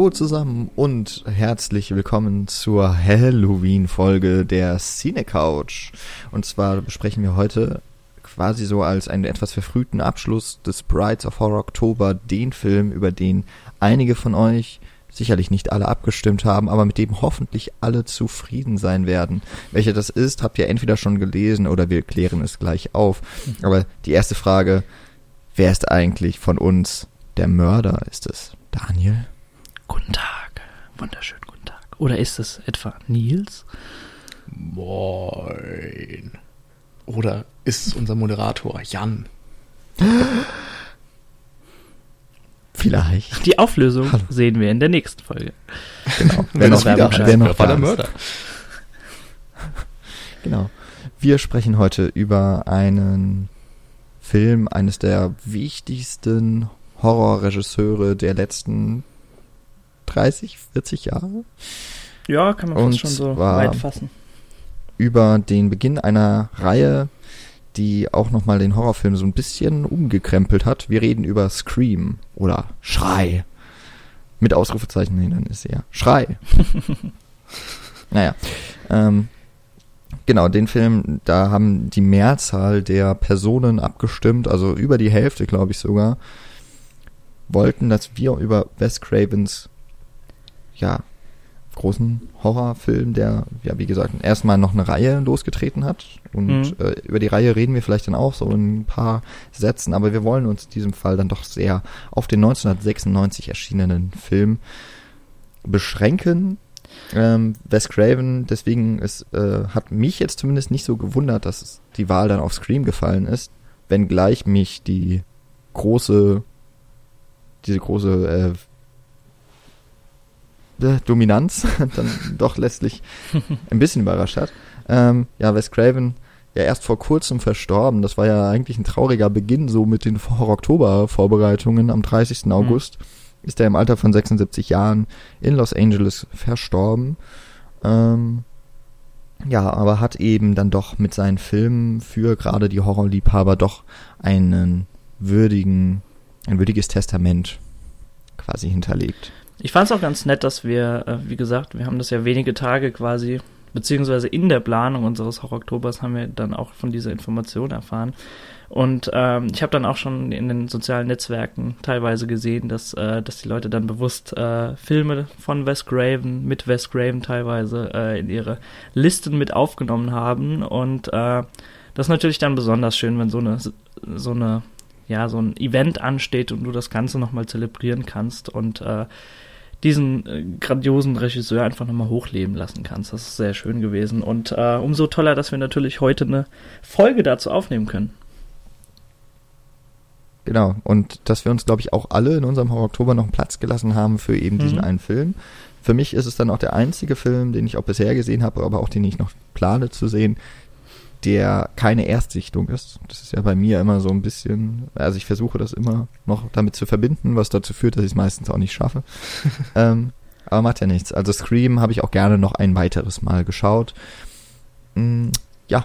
Hallo zusammen und herzlich willkommen zur Halloween-Folge der Cine Couch. Und zwar besprechen wir heute quasi so als einen etwas verfrühten Abschluss des Brides of Horror Oktober den Film, über den einige von euch sicherlich nicht alle abgestimmt haben, aber mit dem hoffentlich alle zufrieden sein werden. Welcher das ist, habt ihr entweder schon gelesen oder wir klären es gleich auf. Aber die erste Frage, wer ist eigentlich von uns der Mörder? Ist es Daniel? Guten Tag, wunderschönen guten Tag. Oder ist es etwa Nils? Moin. Oder ist es unser Moderator Jan? Vielleicht. Die Auflösung Hallo. sehen wir in der nächsten Folge. Genau. Wenn Wer es noch, wieder wer noch war der. Mörder? Genau. Wir sprechen heute über einen Film eines der wichtigsten Horrorregisseure der letzten 30, 40 Jahre. Ja, kann man Und fast schon so weit fassen. Über den Beginn einer Reihe, die auch nochmal den Horrorfilm so ein bisschen umgekrempelt hat. Wir reden über Scream oder Schrei. Mit Ausrufezeichen hinten ist ja Schrei. naja. Ähm, genau, den Film, da haben die Mehrzahl der Personen abgestimmt, also über die Hälfte, glaube ich sogar, wollten, dass wir über Wes Cravens, ja, großen Horrorfilm, der, ja, wie gesagt, erstmal noch eine Reihe losgetreten hat. Und Mhm. äh, über die Reihe reden wir vielleicht dann auch so in ein paar Sätzen, aber wir wollen uns in diesem Fall dann doch sehr auf den 1996 erschienenen Film beschränken. Ähm, Wes Craven, deswegen ist, äh, hat mich jetzt zumindest nicht so gewundert, dass die Wahl dann auf Scream gefallen ist, wenngleich mich die große, diese große äh, Dominanz dann doch letztlich ein bisschen überrascht hat. Ähm, ja, Wes Craven, ja erst vor kurzem verstorben. Das war ja eigentlich ein trauriger Beginn so mit den Horror-Oktober-Vorbereitungen. Am 30. August ist er im Alter von 76 Jahren in Los Angeles verstorben. Ähm, ja, aber hat eben dann doch mit seinen Filmen für gerade die Horrorliebhaber doch einen würdigen, ein würdiges Testament quasi hinterlegt. Ich fand es auch ganz nett, dass wir, äh, wie gesagt, wir haben das ja wenige Tage quasi, beziehungsweise in der Planung unseres Horror-Oktobers haben wir dann auch von dieser Information erfahren. Und ähm, ich habe dann auch schon in den sozialen Netzwerken teilweise gesehen, dass, äh, dass die Leute dann bewusst äh, Filme von Wes Craven, mit Wes Craven teilweise äh, in ihre Listen mit aufgenommen haben. Und äh, das ist natürlich dann besonders schön, wenn so eine, so eine, ja, so ein Event ansteht und du das Ganze nochmal zelebrieren kannst und äh, diesen äh, grandiosen Regisseur einfach nochmal hochleben lassen kannst. Das ist sehr schön gewesen. Und äh, umso toller, dass wir natürlich heute eine Folge dazu aufnehmen können. Genau, und dass wir uns, glaube ich, auch alle in unserem Horror Oktober noch einen Platz gelassen haben für eben diesen Mhm. einen Film. Für mich ist es dann auch der einzige Film, den ich auch bisher gesehen habe, aber auch den ich noch plane zu sehen, der keine Erstsichtung ist. Das ist ja bei mir immer so ein bisschen, also ich versuche das immer noch damit zu verbinden, was dazu führt, dass ich es meistens auch nicht schaffe. ähm, aber macht ja nichts. Also Scream habe ich auch gerne noch ein weiteres Mal geschaut. Mm, ja,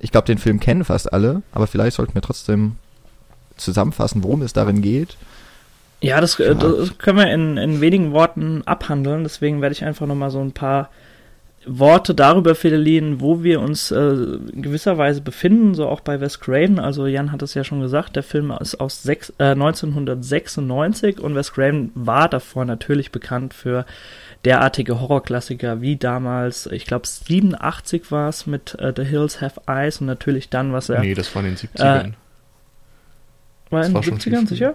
ich glaube, den Film kennen fast alle, aber vielleicht sollten wir trotzdem zusammenfassen, worum es darin geht. Ja, das, äh, das können wir in, in wenigen Worten abhandeln. Deswegen werde ich einfach nochmal so ein paar Worte darüber verlieren, wo wir uns äh, in gewisser Weise befinden, so auch bei Wes Craven. Also Jan hat es ja schon gesagt, der Film ist aus sechs, äh, 1996 und Wes Craven war davor natürlich bekannt für derartige Horrorklassiker wie damals, ich glaube 87 war es mit äh, The Hills Have Eyes und natürlich dann, was er Nee, das war in den 70ern. war in den schon viel 70ern früher. sicher?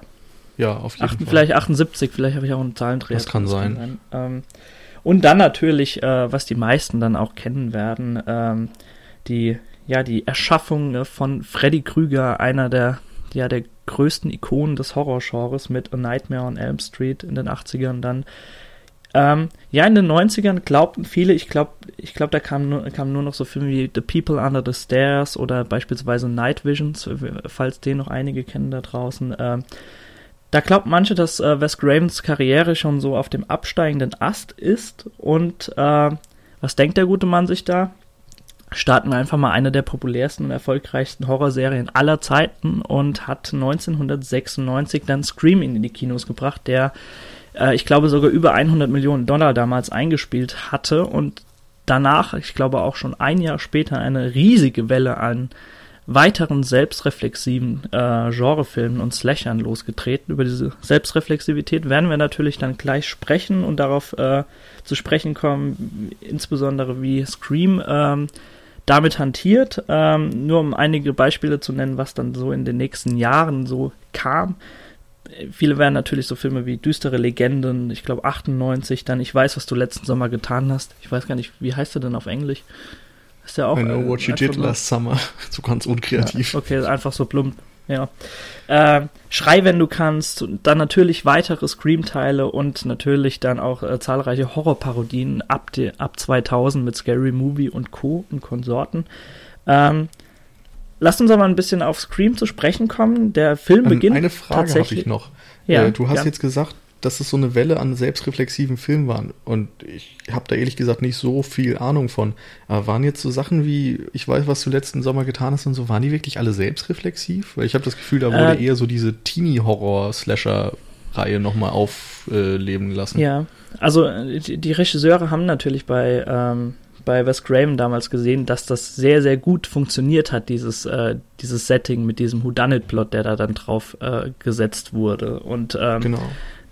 ja, auf jeden Acht, Fall. vielleicht 78, vielleicht habe ich auch einen Zahlendreher. Das kann sein. Ähm, und dann natürlich, äh, was die meisten dann auch kennen werden, ähm, die, ja, die Erschaffung äh, von Freddy Krüger, einer der, ja, der größten Ikonen des Horrorgenres mit A Nightmare on Elm Street in den 80ern dann. Ähm, ja, in den 90ern glaubten viele, ich glaube, ich glaub, da kamen nur, kamen nur noch so Filme wie The People Under the Stairs oder beispielsweise Night Visions, falls den noch einige kennen da draußen. Ähm, da glaubt manche, dass äh, Wes Cravens Karriere schon so auf dem absteigenden Ast ist. Und äh, was denkt der gute Mann sich da? Starten wir einfach mal eine der populärsten und erfolgreichsten Horrorserien aller Zeiten und hat 1996 dann Scream in die Kinos gebracht, der äh, ich glaube sogar über 100 Millionen Dollar damals eingespielt hatte und danach, ich glaube auch schon ein Jahr später, eine riesige Welle an weiteren selbstreflexiven äh, Genrefilmen und Slashern losgetreten. Über diese Selbstreflexivität werden wir natürlich dann gleich sprechen und darauf äh, zu sprechen kommen, insbesondere wie Scream ähm, damit hantiert. Ähm, nur um einige Beispiele zu nennen, was dann so in den nächsten Jahren so kam. Viele werden natürlich so Filme wie Düstere Legenden, ich glaube 98, dann Ich weiß, was du letzten Sommer getan hast. Ich weiß gar nicht, wie heißt er denn auf Englisch? Ist ja auch. I know what you did last summer. So ganz unkreativ. Ja, okay, einfach so plump. Ja. Äh, Schrei, wenn du kannst. Und dann natürlich weitere Scream-Teile und natürlich dann auch äh, zahlreiche Horrorparodien ab, ab 2000 mit Scary Movie und Co. und Konsorten. Ähm, Lasst uns aber ein bisschen auf Scream zu sprechen kommen. Der Film ähm, beginnt. Eine Frage habe ich noch. Ja, äh, du hast ja. jetzt gesagt, dass es so eine Welle an selbstreflexiven Filmen waren. Und ich habe da ehrlich gesagt nicht so viel Ahnung von. Aber waren jetzt so Sachen wie, ich weiß, was du letzten Sommer getan hast und so, waren die wirklich alle selbstreflexiv? Weil ich habe das Gefühl, da wurde äh, eher so diese Teenie-Horror-Slasher-Reihe nochmal aufleben lassen. Ja, also äh, die, die, Regisseure haben natürlich bei, ähm, bei Wes Craven damals gesehen, dass das sehr, sehr gut funktioniert hat, dieses, äh, dieses Setting mit diesem Whodunit-Plot, der da dann drauf äh, gesetzt wurde. Und ähm, genau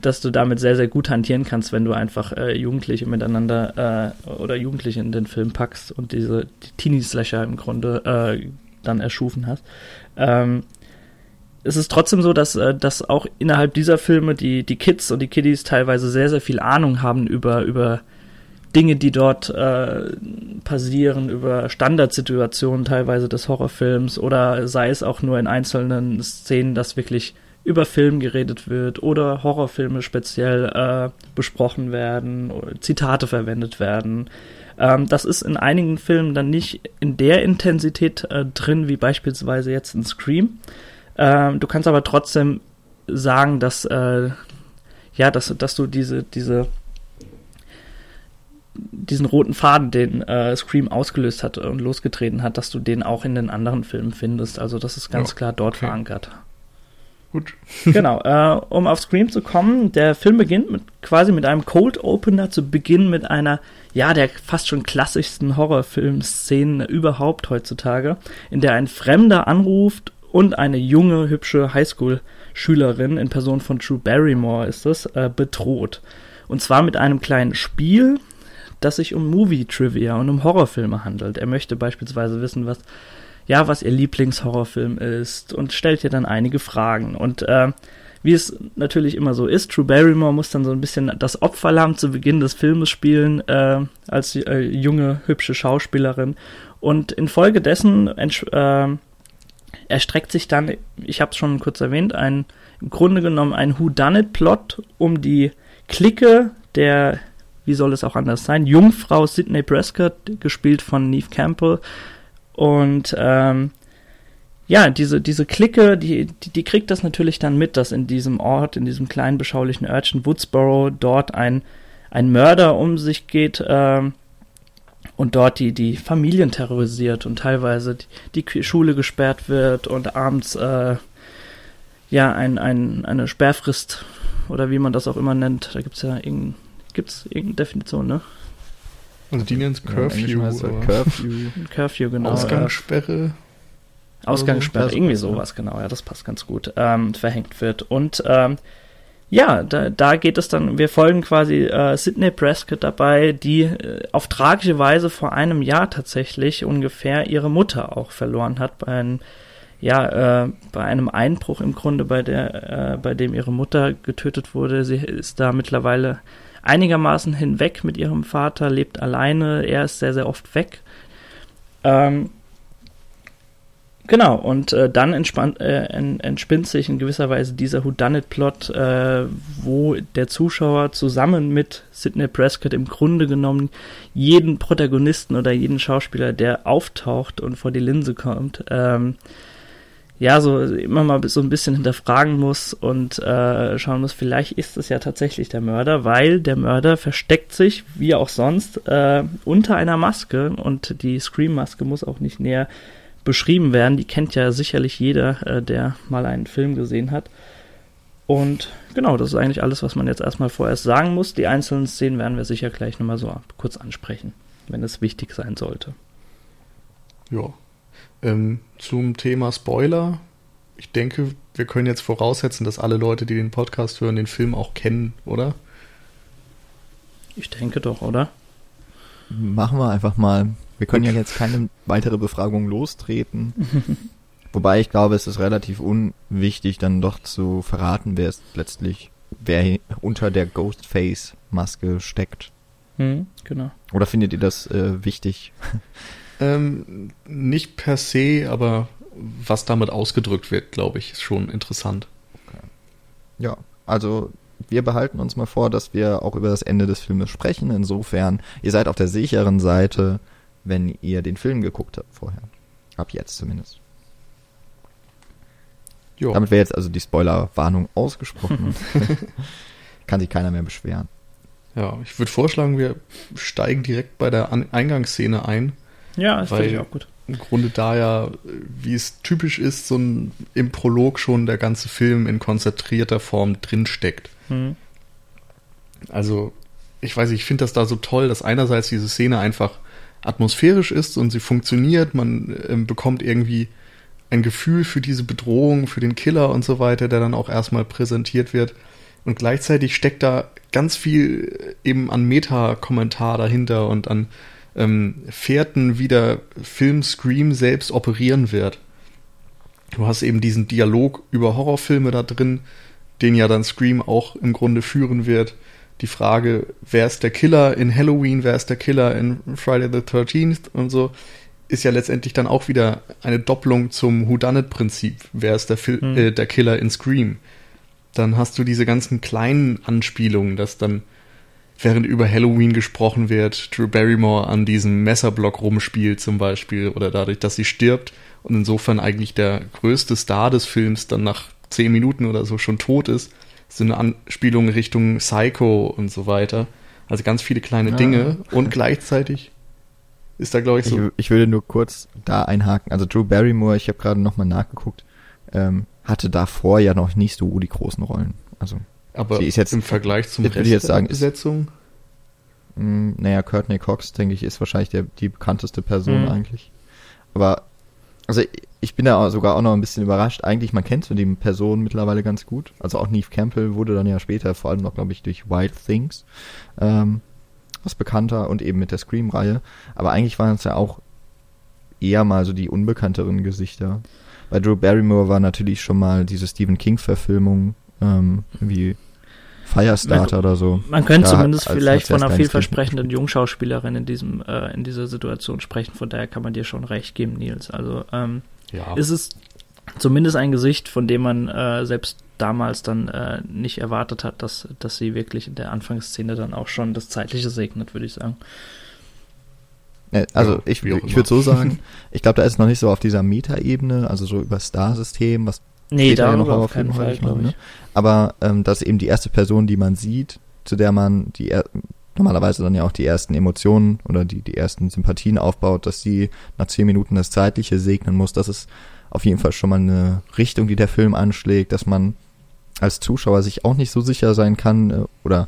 dass du damit sehr, sehr gut hantieren kannst, wenn du einfach äh, Jugendliche miteinander äh, oder Jugendliche in den Film packst und diese die Teenie-Slasher im Grunde äh, dann erschufen hast. Ähm, es ist trotzdem so, dass, äh, dass auch innerhalb dieser Filme die, die Kids und die Kiddies teilweise sehr, sehr viel Ahnung haben über, über Dinge, die dort äh, passieren, über Standardsituationen teilweise des Horrorfilms oder sei es auch nur in einzelnen Szenen, dass wirklich über Film geredet wird oder Horrorfilme speziell äh, besprochen werden, Zitate verwendet werden. Ähm, das ist in einigen Filmen dann nicht in der Intensität äh, drin, wie beispielsweise jetzt in Scream. Ähm, du kannst aber trotzdem sagen, dass äh, ja, dass, dass du diese, diese diesen roten Faden, den äh, Scream ausgelöst hat und losgetreten hat, dass du den auch in den anderen Filmen findest. Also das ist ganz ja, klar dort okay. verankert. Gut. genau, äh, um auf Scream zu kommen, der Film beginnt mit, quasi mit einem Cold Opener zu Beginn mit einer, ja, der fast schon klassischsten Horrorfilm-Szenen überhaupt heutzutage, in der ein Fremder anruft und eine junge, hübsche Highschool-Schülerin in Person von Drew Barrymore ist es, äh, bedroht. Und zwar mit einem kleinen Spiel, das sich um Movie-Trivia und um Horrorfilme handelt. Er möchte beispielsweise wissen, was ja, was ihr Lieblingshorrorfilm ist und stellt ihr dann einige Fragen. Und äh, wie es natürlich immer so ist, Drew Barrymore muss dann so ein bisschen das Opferlamm zu Beginn des Filmes spielen, äh, als äh, junge, hübsche Schauspielerin. Und infolgedessen äh, erstreckt sich dann, ich habe es schon kurz erwähnt, ein im Grunde genommen ein Whodunit-Plot um die Clique der, wie soll es auch anders sein, Jungfrau Sidney Prescott, gespielt von Neve Campbell, und ähm, ja, diese, diese Clique, die, die, die kriegt das natürlich dann mit, dass in diesem Ort, in diesem kleinen beschaulichen Örtchen Woodsboro dort ein, ein Mörder um sich geht ähm, und dort die, die Familien terrorisiert und teilweise die, die Schule gesperrt wird und abends äh, ja ein, ein, eine Sperrfrist oder wie man das auch immer nennt, da gibt's ja irgendein, gibt's irgendeine Definition, ne? Also die nennen es Curfew. Ja, Curfew. Curfew, genau. Ausgangssperre. Ausgangssperre, so. irgendwie sowas, genau, ja, das passt ganz gut, ähm, verhängt wird. Und ähm, ja, da, da geht es dann, wir folgen quasi äh, Sidney Prescott dabei, die äh, auf tragische Weise vor einem Jahr tatsächlich ungefähr ihre Mutter auch verloren hat bei einem, ja, äh, bei einem Einbruch im Grunde, bei der, äh, bei dem ihre Mutter getötet wurde. Sie ist da mittlerweile einigermaßen hinweg mit ihrem Vater, lebt alleine, er ist sehr, sehr oft weg. Ähm, genau, und äh, dann entspannt, äh, entspinnt sich in gewisser Weise dieser Whodunit-Plot, äh, wo der Zuschauer zusammen mit Sidney Prescott im Grunde genommen jeden Protagonisten oder jeden Schauspieler, der auftaucht und vor die Linse kommt, ähm, ja, so immer mal so ein bisschen hinterfragen muss und äh, schauen muss, vielleicht ist es ja tatsächlich der Mörder, weil der Mörder versteckt sich, wie auch sonst, äh, unter einer Maske und die Scream-Maske muss auch nicht näher beschrieben werden. Die kennt ja sicherlich jeder, äh, der mal einen Film gesehen hat. Und genau, das ist eigentlich alles, was man jetzt erstmal vorerst sagen muss. Die einzelnen Szenen werden wir sicher gleich nochmal so kurz ansprechen, wenn es wichtig sein sollte. Ja. Ähm, zum Thema Spoiler. Ich denke, wir können jetzt voraussetzen, dass alle Leute, die den Podcast hören, den Film auch kennen, oder? Ich denke doch, oder? Machen wir einfach mal. Wir können ja jetzt keine weitere Befragung lostreten. Wobei ich glaube, es ist relativ unwichtig, dann doch zu verraten, wer es letztlich, wer unter der Ghostface-Maske steckt. Hm, genau. Oder findet ihr das äh, wichtig? Ähm, nicht per se, aber was damit ausgedrückt wird, glaube ich, ist schon interessant. Okay. Ja, also wir behalten uns mal vor, dass wir auch über das Ende des Filmes sprechen. Insofern, ihr seid auf der sicheren Seite, wenn ihr den Film geguckt habt vorher. Ab jetzt zumindest. Jo. Damit wäre jetzt also die Spoilerwarnung ausgesprochen. Kann sich keiner mehr beschweren. Ja, ich würde vorschlagen, wir steigen direkt bei der An Eingangsszene ein. Ja, das finde ich auch gut. Im Grunde da ja, wie es typisch ist, so ein, im Prolog schon der ganze Film in konzentrierter Form drinsteckt. Mhm. Also, ich weiß nicht, ich finde das da so toll, dass einerseits diese Szene einfach atmosphärisch ist und sie funktioniert, man äh, bekommt irgendwie ein Gefühl für diese Bedrohung, für den Killer und so weiter, der dann auch erstmal präsentiert wird. Und gleichzeitig steckt da ganz viel eben an Meta-Kommentar dahinter und an ähm, Fährten, wie der Film Scream selbst operieren wird. Du hast eben diesen Dialog über Horrorfilme da drin, den ja dann Scream auch im Grunde führen wird. Die Frage, wer ist der Killer in Halloween, wer ist der Killer in Friday the 13th und so, ist ja letztendlich dann auch wieder eine Doppelung zum Whodunit-Prinzip. Wer ist der, Fil mhm. äh, der Killer in Scream? Dann hast du diese ganzen kleinen Anspielungen, dass dann, während über Halloween gesprochen wird, Drew Barrymore an diesem Messerblock rumspielt zum Beispiel oder dadurch, dass sie stirbt und insofern eigentlich der größte Star des Films dann nach zehn Minuten oder so schon tot ist, so eine Anspielung Richtung Psycho und so weiter. Also ganz viele kleine ja. Dinge und gleichzeitig ist da, glaube ich, so. Ich, ich, würde nur kurz da einhaken. Also Drew Barrymore, ich habe gerade nochmal nachgeguckt, ähm, hatte davor ja noch nicht so die großen Rollen. Also aber sie ist jetzt, im Vergleich zum Rest jetzt sagen, der Besetzung? Ist, mh, naja, Courtney Cox, denke ich, ist wahrscheinlich der, die bekannteste Person mhm. eigentlich. Aber also ich bin da sogar auch noch ein bisschen überrascht. Eigentlich, man kennt so die Person mittlerweile ganz gut. Also auch Neve Campbell wurde dann ja später, vor allem noch, glaube ich, durch Wild Things, ähm, was bekannter und eben mit der Scream-Reihe. Aber eigentlich waren es ja auch eher mal so die unbekannteren Gesichter. Bei Drew Barrymore war natürlich schon mal diese Stephen King-Verfilmung, ähm, wie Firestarter man, oder so. Man könnte da zumindest vielleicht von einer vielversprechenden Jungschauspielerin in diesem äh, in dieser Situation sprechen. Von daher kann man dir schon recht geben, Nils. Also ähm, ja. ist es zumindest ein Gesicht, von dem man äh, selbst damals dann äh, nicht erwartet hat, dass dass sie wirklich in der Anfangsszene dann auch schon das Zeitliche segnet, würde ich sagen. Also ich, ich würde so sagen, ich glaube, da ist noch nicht so auf dieser Meta-Ebene, also so über Star-System, was Nee, da ja noch auf keinen Fall, glaube ich. Ne? Aber ähm, das ist eben die erste Person, die man sieht, zu der man die er normalerweise dann ja auch die ersten Emotionen oder die, die ersten Sympathien aufbaut, dass sie nach zehn Minuten das Zeitliche segnen muss. Das ist auf jeden Fall schon mal eine Richtung, die der Film anschlägt, dass man als Zuschauer sich auch nicht so sicher sein kann äh, oder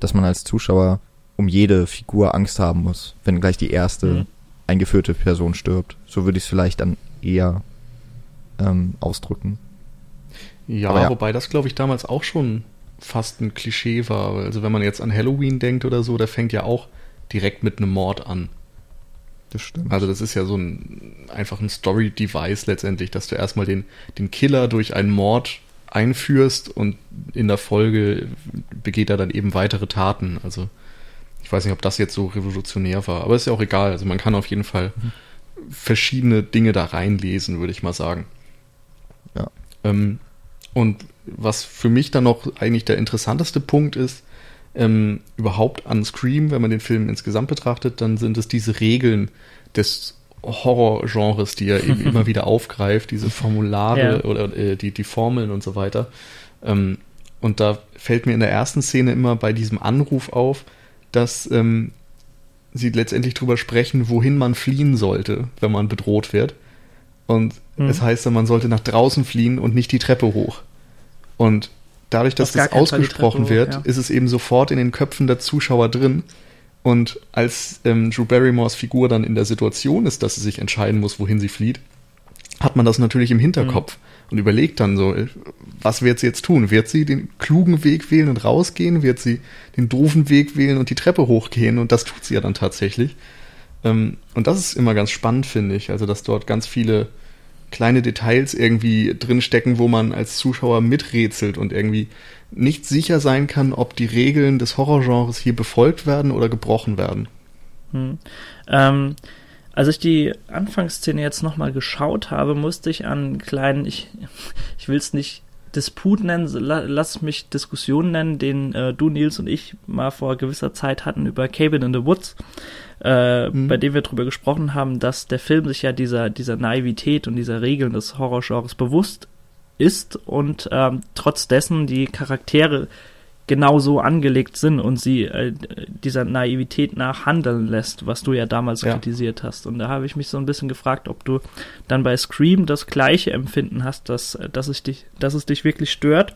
dass man als Zuschauer um jede Figur Angst haben muss, wenn gleich die erste mhm. eingeführte Person stirbt. So würde ich es vielleicht dann eher ähm, ausdrücken. Ja, ja, wobei das, glaube ich, damals auch schon fast ein Klischee war. Also wenn man jetzt an Halloween denkt oder so, der fängt ja auch direkt mit einem Mord an. Das stimmt. Also das ist ja so ein einfach ein Story-Device letztendlich, dass du erstmal den, den Killer durch einen Mord einführst und in der Folge begeht er dann eben weitere Taten. Also ich weiß nicht, ob das jetzt so revolutionär war, aber ist ja auch egal. Also man kann auf jeden Fall mhm. verschiedene Dinge da reinlesen, würde ich mal sagen. Ja. Ähm, und was für mich dann noch eigentlich der interessanteste Punkt ist, ähm, überhaupt an Scream, wenn man den Film insgesamt betrachtet, dann sind es diese Regeln des Horrorgenres, die er eben immer wieder aufgreift, diese Formulare ja. oder äh, die, die Formeln und so weiter. Ähm, und da fällt mir in der ersten Szene immer bei diesem Anruf auf, dass ähm, sie letztendlich drüber sprechen, wohin man fliehen sollte, wenn man bedroht wird. Und mhm. es heißt dann, man sollte nach draußen fliehen und nicht die Treppe hoch. Und dadurch, dass das ausgesprochen wird, ja. ist es eben sofort in den Köpfen der Zuschauer drin. Und als ähm, Drew Barrymores Figur dann in der Situation ist, dass sie sich entscheiden muss, wohin sie flieht, hat man das natürlich im Hinterkopf mhm. und überlegt dann so, was wird sie jetzt tun? Wird sie den klugen Weg wählen und rausgehen? Wird sie den doofen Weg wählen und die Treppe hochgehen? Und das tut sie ja dann tatsächlich. Ähm, und das ist immer ganz spannend, finde ich. Also, dass dort ganz viele kleine Details irgendwie drinstecken, wo man als Zuschauer miträtselt und irgendwie nicht sicher sein kann, ob die Regeln des Horrorgenres hier befolgt werden oder gebrochen werden. Hm. Ähm, als ich die Anfangsszene jetzt nochmal geschaut habe, musste ich an einen kleinen, ich, ich will es nicht Disput nennen, lass mich Diskussion nennen, den äh, du, Nils und ich mal vor gewisser Zeit hatten über Cabin in the Woods, äh, mhm. bei dem wir darüber gesprochen haben, dass der Film sich ja dieser, dieser Naivität und dieser Regeln des Horrorgenres bewusst ist und ähm, trotz dessen die Charaktere genau so angelegt sind und sie äh, dieser Naivität nachhandeln lässt, was du ja damals ja. kritisiert hast. Und da habe ich mich so ein bisschen gefragt, ob du dann bei Scream das gleiche Empfinden hast, dass, dass, es, dich, dass es dich wirklich stört.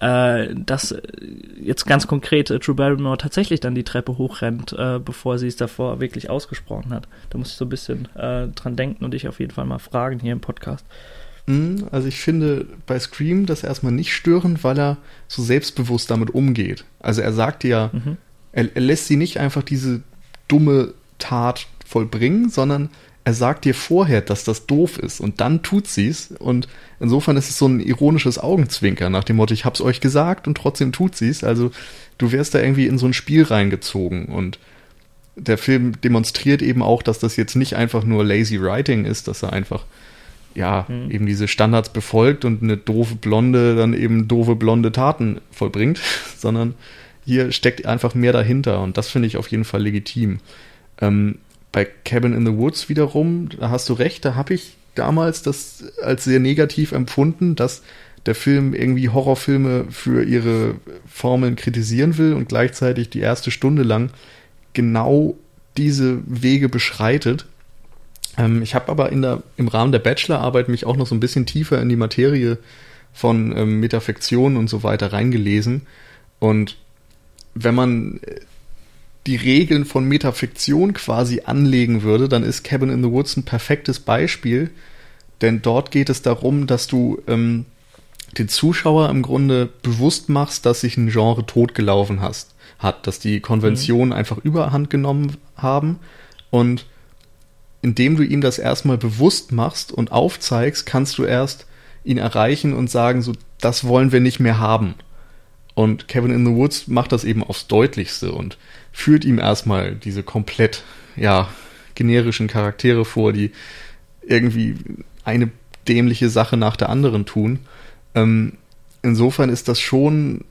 Äh, dass jetzt ganz konkret äh, Drew Barrymore tatsächlich dann die Treppe hochrennt, äh, bevor sie es davor wirklich ausgesprochen hat. Da muss ich so ein bisschen äh, dran denken und dich auf jeden Fall mal fragen hier im Podcast. Hm, also ich finde bei Scream das erstmal nicht störend, weil er so selbstbewusst damit umgeht. Also er sagt ja, mhm. er, er lässt sie nicht einfach diese dumme Tat vollbringen, sondern er sagt dir vorher, dass das doof ist und dann tut sie es und insofern ist es so ein ironisches Augenzwinker nach dem Motto, ich hab's euch gesagt und trotzdem tut sie es. Also du wärst da irgendwie in so ein Spiel reingezogen und der Film demonstriert eben auch, dass das jetzt nicht einfach nur lazy writing ist, dass er einfach ja, mhm. eben diese Standards befolgt und eine doofe Blonde dann eben doofe blonde Taten vollbringt, sondern hier steckt einfach mehr dahinter und das finde ich auf jeden Fall legitim. Ähm, bei Cabin in the Woods wiederum, da hast du recht, da habe ich damals das als sehr negativ empfunden, dass der Film irgendwie Horrorfilme für ihre Formeln kritisieren will und gleichzeitig die erste Stunde lang genau diese Wege beschreitet ähm, ich habe aber in der, im Rahmen der Bachelorarbeit mich auch noch so ein bisschen tiefer in die Materie von ähm, Metafektion und so weiter reingelesen. Und wenn man äh, die Regeln von Metafiktion quasi anlegen würde, dann ist Cabin in the Woods ein perfektes Beispiel, denn dort geht es darum, dass du ähm, den Zuschauer im Grunde bewusst machst, dass sich ein Genre totgelaufen hast, hat, dass die Konventionen mhm. einfach überhand genommen haben und indem du ihm das erstmal bewusst machst und aufzeigst, kannst du erst ihn erreichen und sagen, so, das wollen wir nicht mehr haben. Und Kevin in the Woods macht das eben aufs Deutlichste und führt ihm erstmal diese komplett, ja, generischen Charaktere vor, die irgendwie eine dämliche Sache nach der anderen tun. Ähm, insofern ist das schon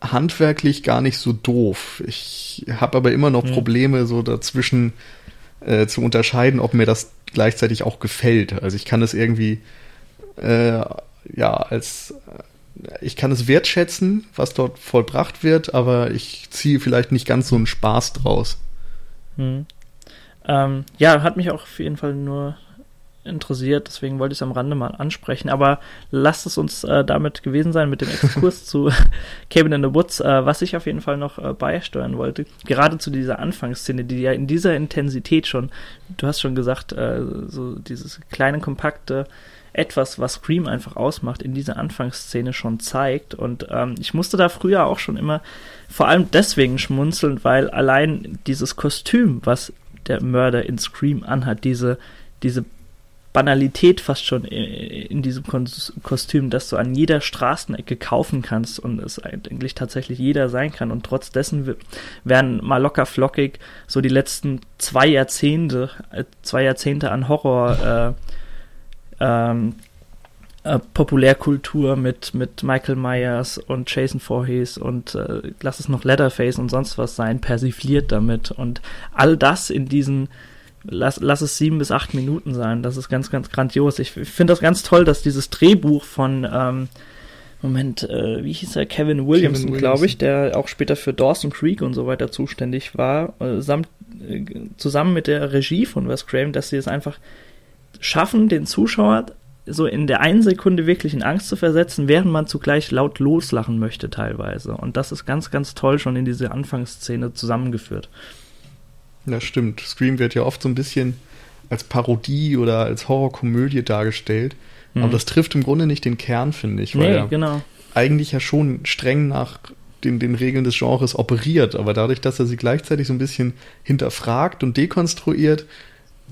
handwerklich gar nicht so doof. Ich habe aber immer noch Probleme so dazwischen äh, zu unterscheiden, ob mir das gleichzeitig auch gefällt. Also ich kann es irgendwie äh, ja als ich kann es wertschätzen, was dort vollbracht wird, aber ich ziehe vielleicht nicht ganz so einen Spaß draus. Hm. Ähm, ja, hat mich auch auf jeden Fall nur interessiert, deswegen wollte ich es am Rande mal ansprechen. Aber lasst es uns äh, damit gewesen sein mit dem Exkurs zu Cabin in the Woods, äh, was ich auf jeden Fall noch äh, beisteuern wollte. Gerade zu dieser Anfangsszene, die ja in dieser Intensität schon, du hast schon gesagt, äh, so dieses kleine, kompakte etwas, was Scream einfach ausmacht, in dieser Anfangsszene schon zeigt. Und ähm, ich musste da früher auch schon immer vor allem deswegen schmunzeln, weil allein dieses Kostüm, was der Mörder in Scream anhat, diese, diese Banalität fast schon in diesem Kostüm, dass du an jeder Straßenecke kaufen kannst und es eigentlich tatsächlich jeder sein kann. Und trotz dessen werden mal locker flockig so die letzten zwei Jahrzehnte, äh, zwei Jahrzehnte an Horror äh, ähm, äh, Populärkultur mit, mit Michael Myers und Jason Voorhees und äh, lass es noch Leatherface und sonst was sein, persifliert damit. Und all das in diesen lass, lass es sieben bis acht Minuten sein. Das ist ganz, ganz grandios. Ich finde das ganz toll, dass dieses Drehbuch von, ähm, Moment, äh, wie hieß er? Kevin Williamson, Williamson. glaube ich, der auch später für Dawson Creek und so weiter zuständig war, äh, samt, äh, zusammen mit der Regie von Wes Craven, dass sie es einfach schaffen, den Zuschauer so in der einen Sekunde wirklich in Angst zu versetzen, während man zugleich laut loslachen möchte teilweise. Und das ist ganz, ganz toll schon in diese Anfangsszene zusammengeführt. Ja, stimmt. Scream wird ja oft so ein bisschen als Parodie oder als Horrorkomödie dargestellt. Mhm. Aber das trifft im Grunde nicht den Kern, finde ich. Weil nee, genau. Eigentlich ja schon streng nach den, den Regeln des Genres operiert. Aber dadurch, dass er sie gleichzeitig so ein bisschen hinterfragt und dekonstruiert,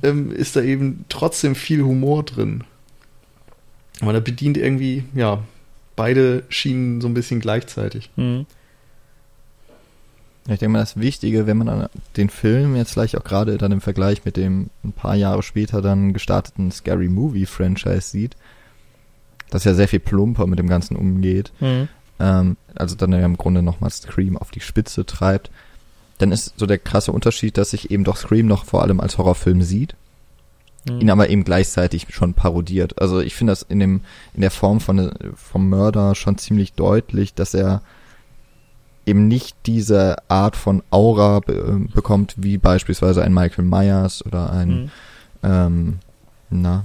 ähm, ist da eben trotzdem viel Humor drin. Aber er bedient irgendwie, ja, beide Schienen so ein bisschen gleichzeitig. Mhm. Ich denke mal, das Wichtige, wenn man den Film jetzt gleich auch gerade dann im Vergleich mit dem ein paar Jahre später dann gestarteten Scary Movie Franchise sieht, dass ja sehr viel plumper mit dem Ganzen umgeht, mhm. ähm, also dann ja im Grunde nochmal Scream auf die Spitze treibt, dann ist so der krasse Unterschied, dass sich eben doch Scream noch vor allem als Horrorfilm sieht, mhm. ihn aber eben gleichzeitig schon parodiert. Also ich finde das in dem in der Form von vom Mörder schon ziemlich deutlich, dass er eben nicht diese Art von Aura be äh, bekommt, wie beispielsweise ein Michael Myers oder ein, mhm. ähm, na,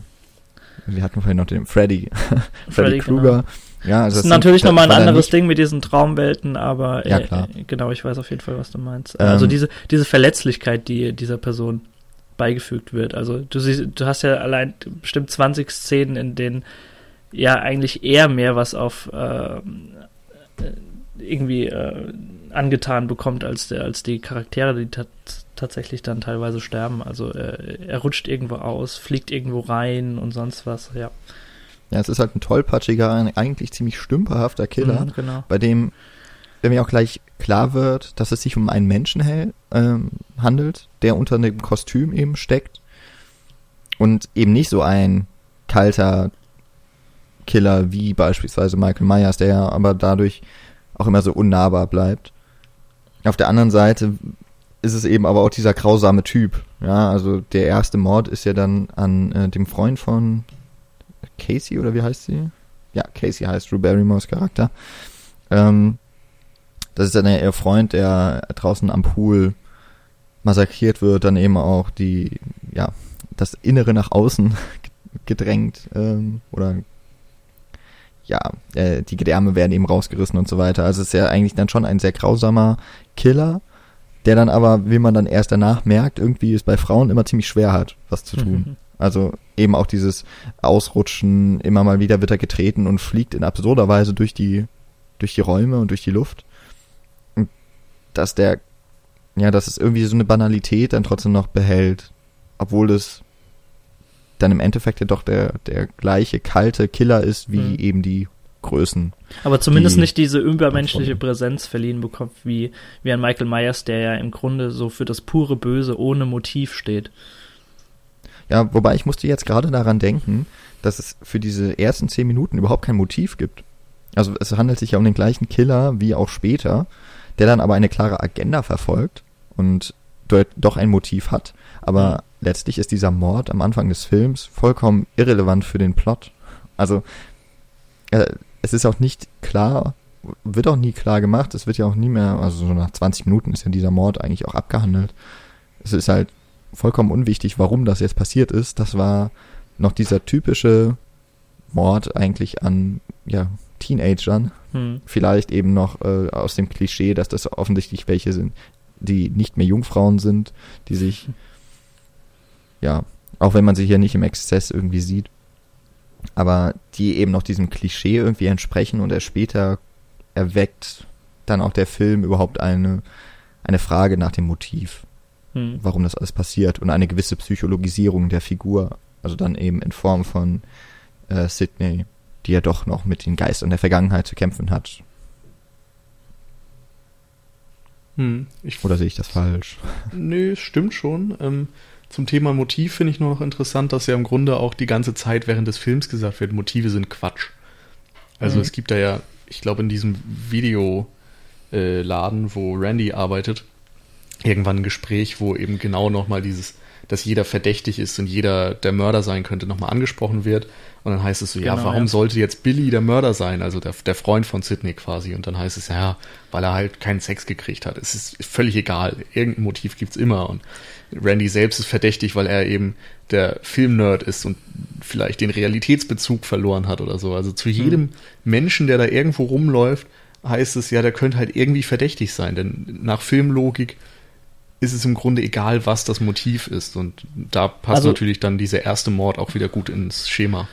wir hatten vorhin noch den Freddy, Freddy, Freddy Krueger. Genau. Ja, also das, ist natürlich nochmal ein anderes Ding mit diesen Traumwelten, aber ja, klar. Äh, genau, ich weiß auf jeden Fall, was du meinst. Ähm, also diese, diese Verletzlichkeit, die dieser Person beigefügt wird. Also du siehst, du hast ja allein bestimmt 20 Szenen, in denen ja eigentlich eher mehr was auf äh, irgendwie äh, angetan bekommt als der als die Charaktere, die tatsächlich dann teilweise sterben. Also äh, er rutscht irgendwo aus, fliegt irgendwo rein und sonst was, ja. Ja, es ist halt ein tollpatschiger, eigentlich ziemlich stümperhafter Killer, mhm, genau. bei dem, wenn mir auch gleich klar wird, dass es sich um einen Menschen ähm, handelt, der unter einem Kostüm eben steckt und eben nicht so ein kalter Killer wie beispielsweise Michael Myers, der ja aber dadurch auch immer so unnahbar bleibt. Auf der anderen Seite ist es eben aber auch dieser grausame Typ. Ja, also der erste Mord ist ja dann an äh, dem Freund von Casey oder wie heißt sie? Ja, Casey heißt Drew Barrymores Charakter. Ähm, das ist dann ihr Freund, der draußen am Pool massakriert wird, dann eben auch die, ja, das Innere nach außen gedrängt ähm, oder ja, äh, die Gedärme werden eben rausgerissen und so weiter. Also es ist ja eigentlich dann schon ein sehr grausamer Killer, der dann aber, wie man dann erst danach merkt, irgendwie es bei Frauen immer ziemlich schwer hat, was zu tun. Also eben auch dieses Ausrutschen, immer mal wieder wird er getreten und fliegt in absurder Weise durch die, durch die Räume und durch die Luft. Und dass der, ja, dass es irgendwie so eine Banalität dann trotzdem noch behält, obwohl es dann im Endeffekt ja doch der, der gleiche kalte Killer ist wie mhm. eben die Größen. Aber zumindest die nicht diese übermenschliche Präsenz verliehen bekommt, wie, wie ein Michael Myers, der ja im Grunde so für das pure Böse ohne Motiv steht. Ja, wobei ich musste jetzt gerade daran denken, dass es für diese ersten zehn Minuten überhaupt kein Motiv gibt. Also es handelt sich ja um den gleichen Killer wie auch später, der dann aber eine klare Agenda verfolgt und doch ein Motiv hat. Aber mhm. letztlich ist dieser Mord am Anfang des Films vollkommen irrelevant für den Plot. Also äh, es ist auch nicht klar, wird auch nie klar gemacht, es wird ja auch nie mehr, also so nach 20 Minuten ist ja dieser Mord eigentlich auch abgehandelt. Es ist halt vollkommen unwichtig, warum das jetzt passiert ist. Das war noch dieser typische Mord eigentlich an ja, Teenagern. Hm. Vielleicht eben noch äh, aus dem Klischee, dass das offensichtlich welche sind, die nicht mehr Jungfrauen sind, die sich, ja, auch wenn man sie hier nicht im Exzess irgendwie sieht, aber die eben noch diesem Klischee irgendwie entsprechen und erst später erweckt dann auch der Film überhaupt eine, eine Frage nach dem Motiv, hm. warum das alles passiert und eine gewisse Psychologisierung der Figur, also dann eben in Form von äh, Sydney, die ja doch noch mit den Geistern der Vergangenheit zu kämpfen hat hm, Oder sehe ich das falsch? Nö, stimmt schon. Ähm, zum Thema Motiv finde ich nur noch interessant, dass ja im Grunde auch die ganze Zeit während des Films gesagt wird, Motive sind Quatsch. Also mhm. es gibt da ja, ich glaube in diesem Videoladen, äh, wo Randy arbeitet, irgendwann ein Gespräch, wo eben genau nochmal dieses dass jeder verdächtig ist und jeder der Mörder sein könnte, nochmal angesprochen wird. Und dann heißt es so, genau, ja, warum ja. sollte jetzt Billy der Mörder sein? Also der, der Freund von Sidney quasi. Und dann heißt es, ja, weil er halt keinen Sex gekriegt hat. Es ist völlig egal. Irgendein Motiv gibt's immer. Und Randy selbst ist verdächtig, weil er eben der Filmnerd ist und vielleicht den Realitätsbezug verloren hat oder so. Also zu hm. jedem hm. Menschen, der da irgendwo rumläuft, heißt es ja, der könnte halt irgendwie verdächtig sein. Denn nach Filmlogik ist es im Grunde egal, was das Motiv ist. Und da passt also, natürlich dann dieser erste Mord auch wieder gut ins Schema.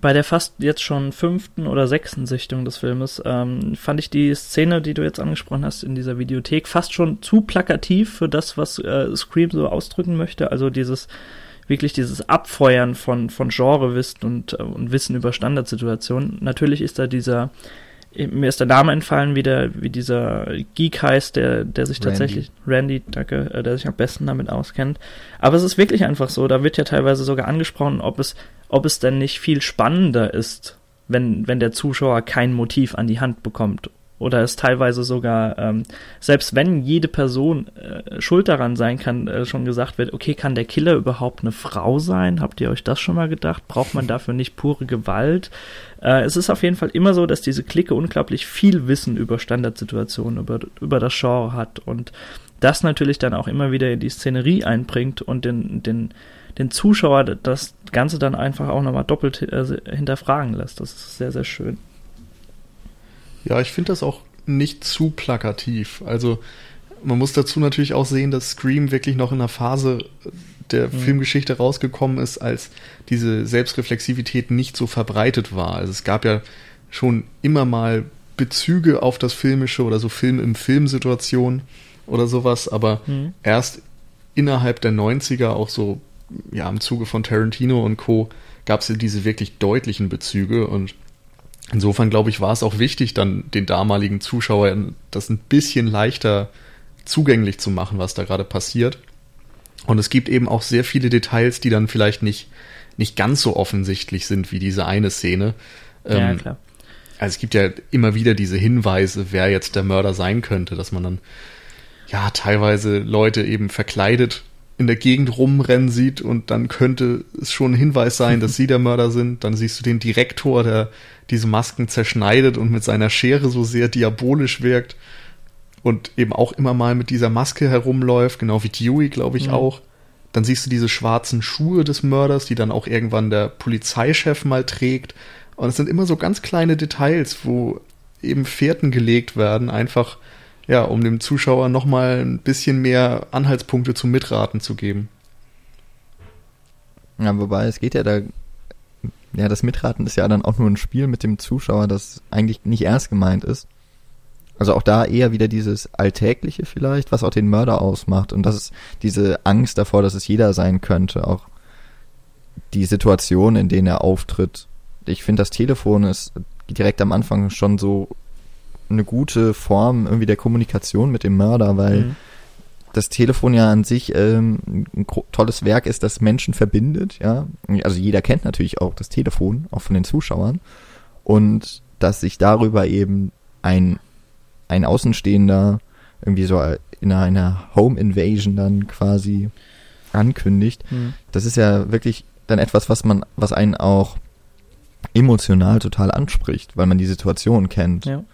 Bei der fast jetzt schon fünften oder sechsten Sichtung des Filmes ähm, fand ich die Szene, die du jetzt angesprochen hast in dieser Videothek, fast schon zu plakativ für das, was äh, Scream so ausdrücken möchte. Also dieses wirklich dieses Abfeuern von, von Genrewissen und, äh, und Wissen über Standardsituationen. Natürlich ist da dieser mir ist der Name entfallen, wie der, wie dieser Geek heißt, der, der sich Randy. tatsächlich, Randy, danke, äh, der sich am besten damit auskennt. Aber es ist wirklich einfach so, da wird ja teilweise sogar angesprochen, ob es, ob es denn nicht viel spannender ist, wenn, wenn der Zuschauer kein Motiv an die Hand bekommt oder es teilweise sogar, ähm, selbst wenn jede Person äh, schuld daran sein kann, äh, schon gesagt wird, okay, kann der Killer überhaupt eine Frau sein? Habt ihr euch das schon mal gedacht? Braucht man dafür nicht pure Gewalt? Äh, es ist auf jeden Fall immer so, dass diese Clique unglaublich viel Wissen über Standardsituationen, über, über das Genre hat und das natürlich dann auch immer wieder in die Szenerie einbringt und den, den, den Zuschauer das Ganze dann einfach auch nochmal doppelt äh, hinterfragen lässt. Das ist sehr, sehr schön. Ja, ich finde das auch nicht zu plakativ. Also man muss dazu natürlich auch sehen, dass Scream wirklich noch in einer Phase der mhm. Filmgeschichte rausgekommen ist, als diese Selbstreflexivität nicht so verbreitet war. Also es gab ja schon immer mal Bezüge auf das Filmische oder so Film im Film-Situation oder sowas, aber mhm. erst innerhalb der 90er, auch so ja im Zuge von Tarantino und Co., gab es ja diese wirklich deutlichen Bezüge und Insofern glaube ich, war es auch wichtig, dann den damaligen Zuschauern das ein bisschen leichter zugänglich zu machen, was da gerade passiert. Und es gibt eben auch sehr viele Details, die dann vielleicht nicht, nicht ganz so offensichtlich sind wie diese eine Szene. Ja, ähm, klar. Also es gibt ja immer wieder diese Hinweise, wer jetzt der Mörder sein könnte, dass man dann ja teilweise Leute eben verkleidet in der Gegend rumrennen sieht und dann könnte es schon ein Hinweis sein, dass sie der Mörder sind. Dann siehst du den Direktor, der diese Masken zerschneidet und mit seiner Schere so sehr diabolisch wirkt und eben auch immer mal mit dieser Maske herumläuft, genau wie Dewey, glaube ich, mhm. auch. Dann siehst du diese schwarzen Schuhe des Mörders, die dann auch irgendwann der Polizeichef mal trägt. Und es sind immer so ganz kleine Details, wo eben Fährten gelegt werden, einfach ja, um dem Zuschauer nochmal ein bisschen mehr Anhaltspunkte zum Mitraten zu geben. Ja, wobei es geht ja da, ja, das Mitraten ist ja dann auch nur ein Spiel mit dem Zuschauer, das eigentlich nicht ernst gemeint ist. Also auch da eher wieder dieses Alltägliche vielleicht, was auch den Mörder ausmacht. Und das ist diese Angst davor, dass es jeder sein könnte. Auch die Situation, in denen er auftritt. Ich finde, das Telefon ist direkt am Anfang schon so eine gute Form irgendwie der Kommunikation mit dem Mörder, weil mhm. das Telefon ja an sich ähm, ein tolles Werk ist, das Menschen verbindet, ja. Also jeder kennt natürlich auch das Telefon, auch von den Zuschauern. Und dass sich darüber eben ein, ein Außenstehender irgendwie so in einer Home Invasion dann quasi ankündigt, mhm. das ist ja wirklich dann etwas, was man, was einen auch emotional total anspricht, weil man die Situation kennt. Ja.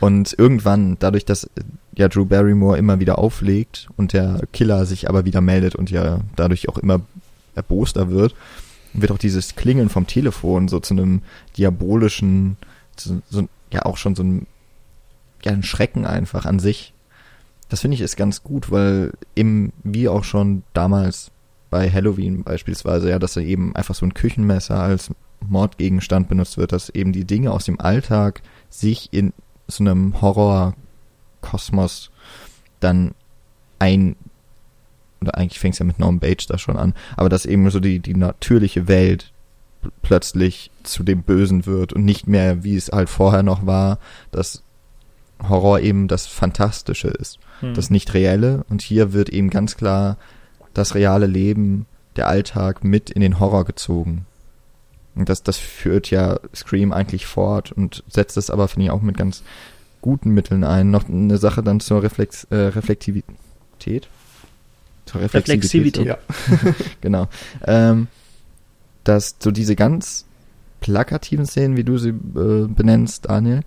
Und irgendwann, dadurch, dass ja Drew Barrymore immer wieder auflegt und der Killer sich aber wieder meldet und ja dadurch auch immer erboster wird, wird auch dieses Klingeln vom Telefon so zu einem diabolischen, so, so, ja auch schon so ein, ja, ein Schrecken einfach an sich. Das finde ich ist ganz gut, weil eben wie auch schon damals bei Halloween beispielsweise, ja, dass da eben einfach so ein Küchenmesser als Mordgegenstand benutzt wird, dass eben die Dinge aus dem Alltag sich in so einem Horror-Kosmos dann ein, oder eigentlich fängt es ja mit Norm Bates da schon an, aber dass eben so die, die natürliche Welt plötzlich zu dem Bösen wird und nicht mehr, wie es halt vorher noch war, dass Horror eben das Fantastische ist, hm. das nicht reelle und hier wird eben ganz klar das reale Leben, der Alltag mit in den Horror gezogen. Und das, das führt ja Scream eigentlich fort und setzt es aber, finde ich, auch mit ganz guten Mitteln ein. Noch eine Sache dann zur Reflex, äh, Reflektivität. Zur Reflexivität. Ja. genau. Ähm, dass so diese ganz plakativen Szenen, wie du sie äh, benennst, Daniel,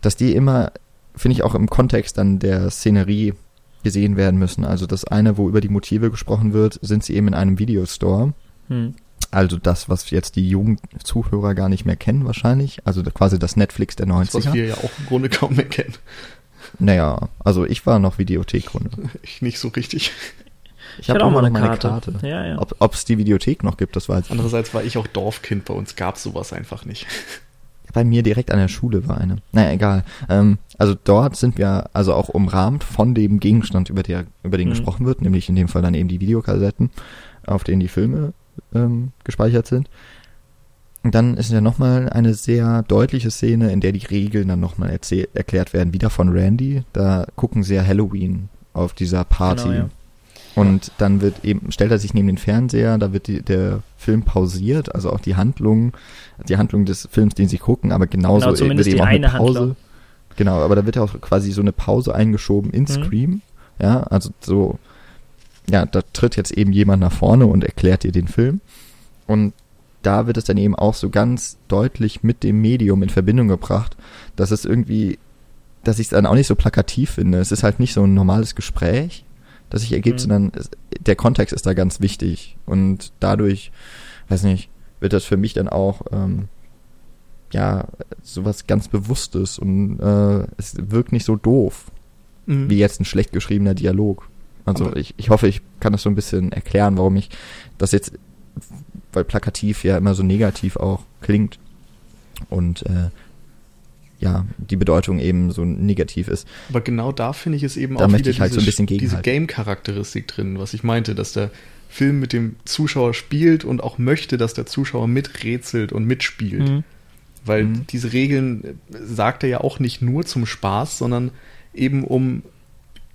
dass die immer, finde ich, auch im Kontext dann der Szenerie gesehen werden müssen. Also das eine, wo über die Motive gesprochen wird, sind sie eben in einem Videostore. Hm. Also das, was jetzt die Jugendzuhörer gar nicht mehr kennen wahrscheinlich. Also quasi das Netflix der 90er. Das, was wir ja auch im Grunde kaum mehr kennen. Naja, also ich war noch Videothekkunde. Ich nicht so richtig. Ich, ich habe auch mal eine Karte. Karte. Ja, ja. Ob es die Videothek noch gibt, das weiß ich Andererseits war ich auch Dorfkind, bei uns gab sowas einfach nicht. Bei mir direkt an der Schule war eine. Naja, egal. Ähm, also dort sind wir also auch umrahmt von dem Gegenstand, über, der, über den mhm. gesprochen wird, nämlich in dem Fall dann eben die Videokassetten, auf denen die Filme ähm, gespeichert sind. Und dann ist ja nochmal eine sehr deutliche Szene, in der die Regeln dann nochmal erklärt werden, wieder von Randy. Da gucken sie ja Halloween auf dieser Party. Genau, ja. Und dann wird eben, stellt er sich neben den Fernseher, da wird die, der Film pausiert, also auch die Handlung, die Handlung des Films, den sie gucken, aber genauso genau, wird eben auch eine Pause. Handlung. Genau, aber da wird ja auch quasi so eine Pause eingeschoben in mhm. Scream. Ja, also so, ja, da tritt jetzt eben jemand nach vorne und erklärt dir den Film. Und da wird es dann eben auch so ganz deutlich mit dem Medium in Verbindung gebracht, dass es irgendwie, dass ich es dann auch nicht so plakativ finde. Es ist halt nicht so ein normales Gespräch, das sich ergibt, mhm. sondern es, der Kontext ist da ganz wichtig. Und dadurch, weiß nicht, wird das für mich dann auch ähm, ja sowas ganz Bewusstes und äh, es wirkt nicht so doof mhm. wie jetzt ein schlecht geschriebener Dialog. Also ich, ich hoffe, ich kann das so ein bisschen erklären, warum ich das jetzt, weil plakativ ja immer so negativ auch klingt und äh, ja, die Bedeutung eben so negativ ist. Aber genau da finde ich es eben da auch wieder halt diese, so diese Game-Charakteristik drin, was ich meinte, dass der Film mit dem Zuschauer spielt und auch möchte, dass der Zuschauer miträtselt und mitspielt. Mhm. Weil mhm. diese Regeln äh, sagt er ja auch nicht nur zum Spaß, sondern eben um,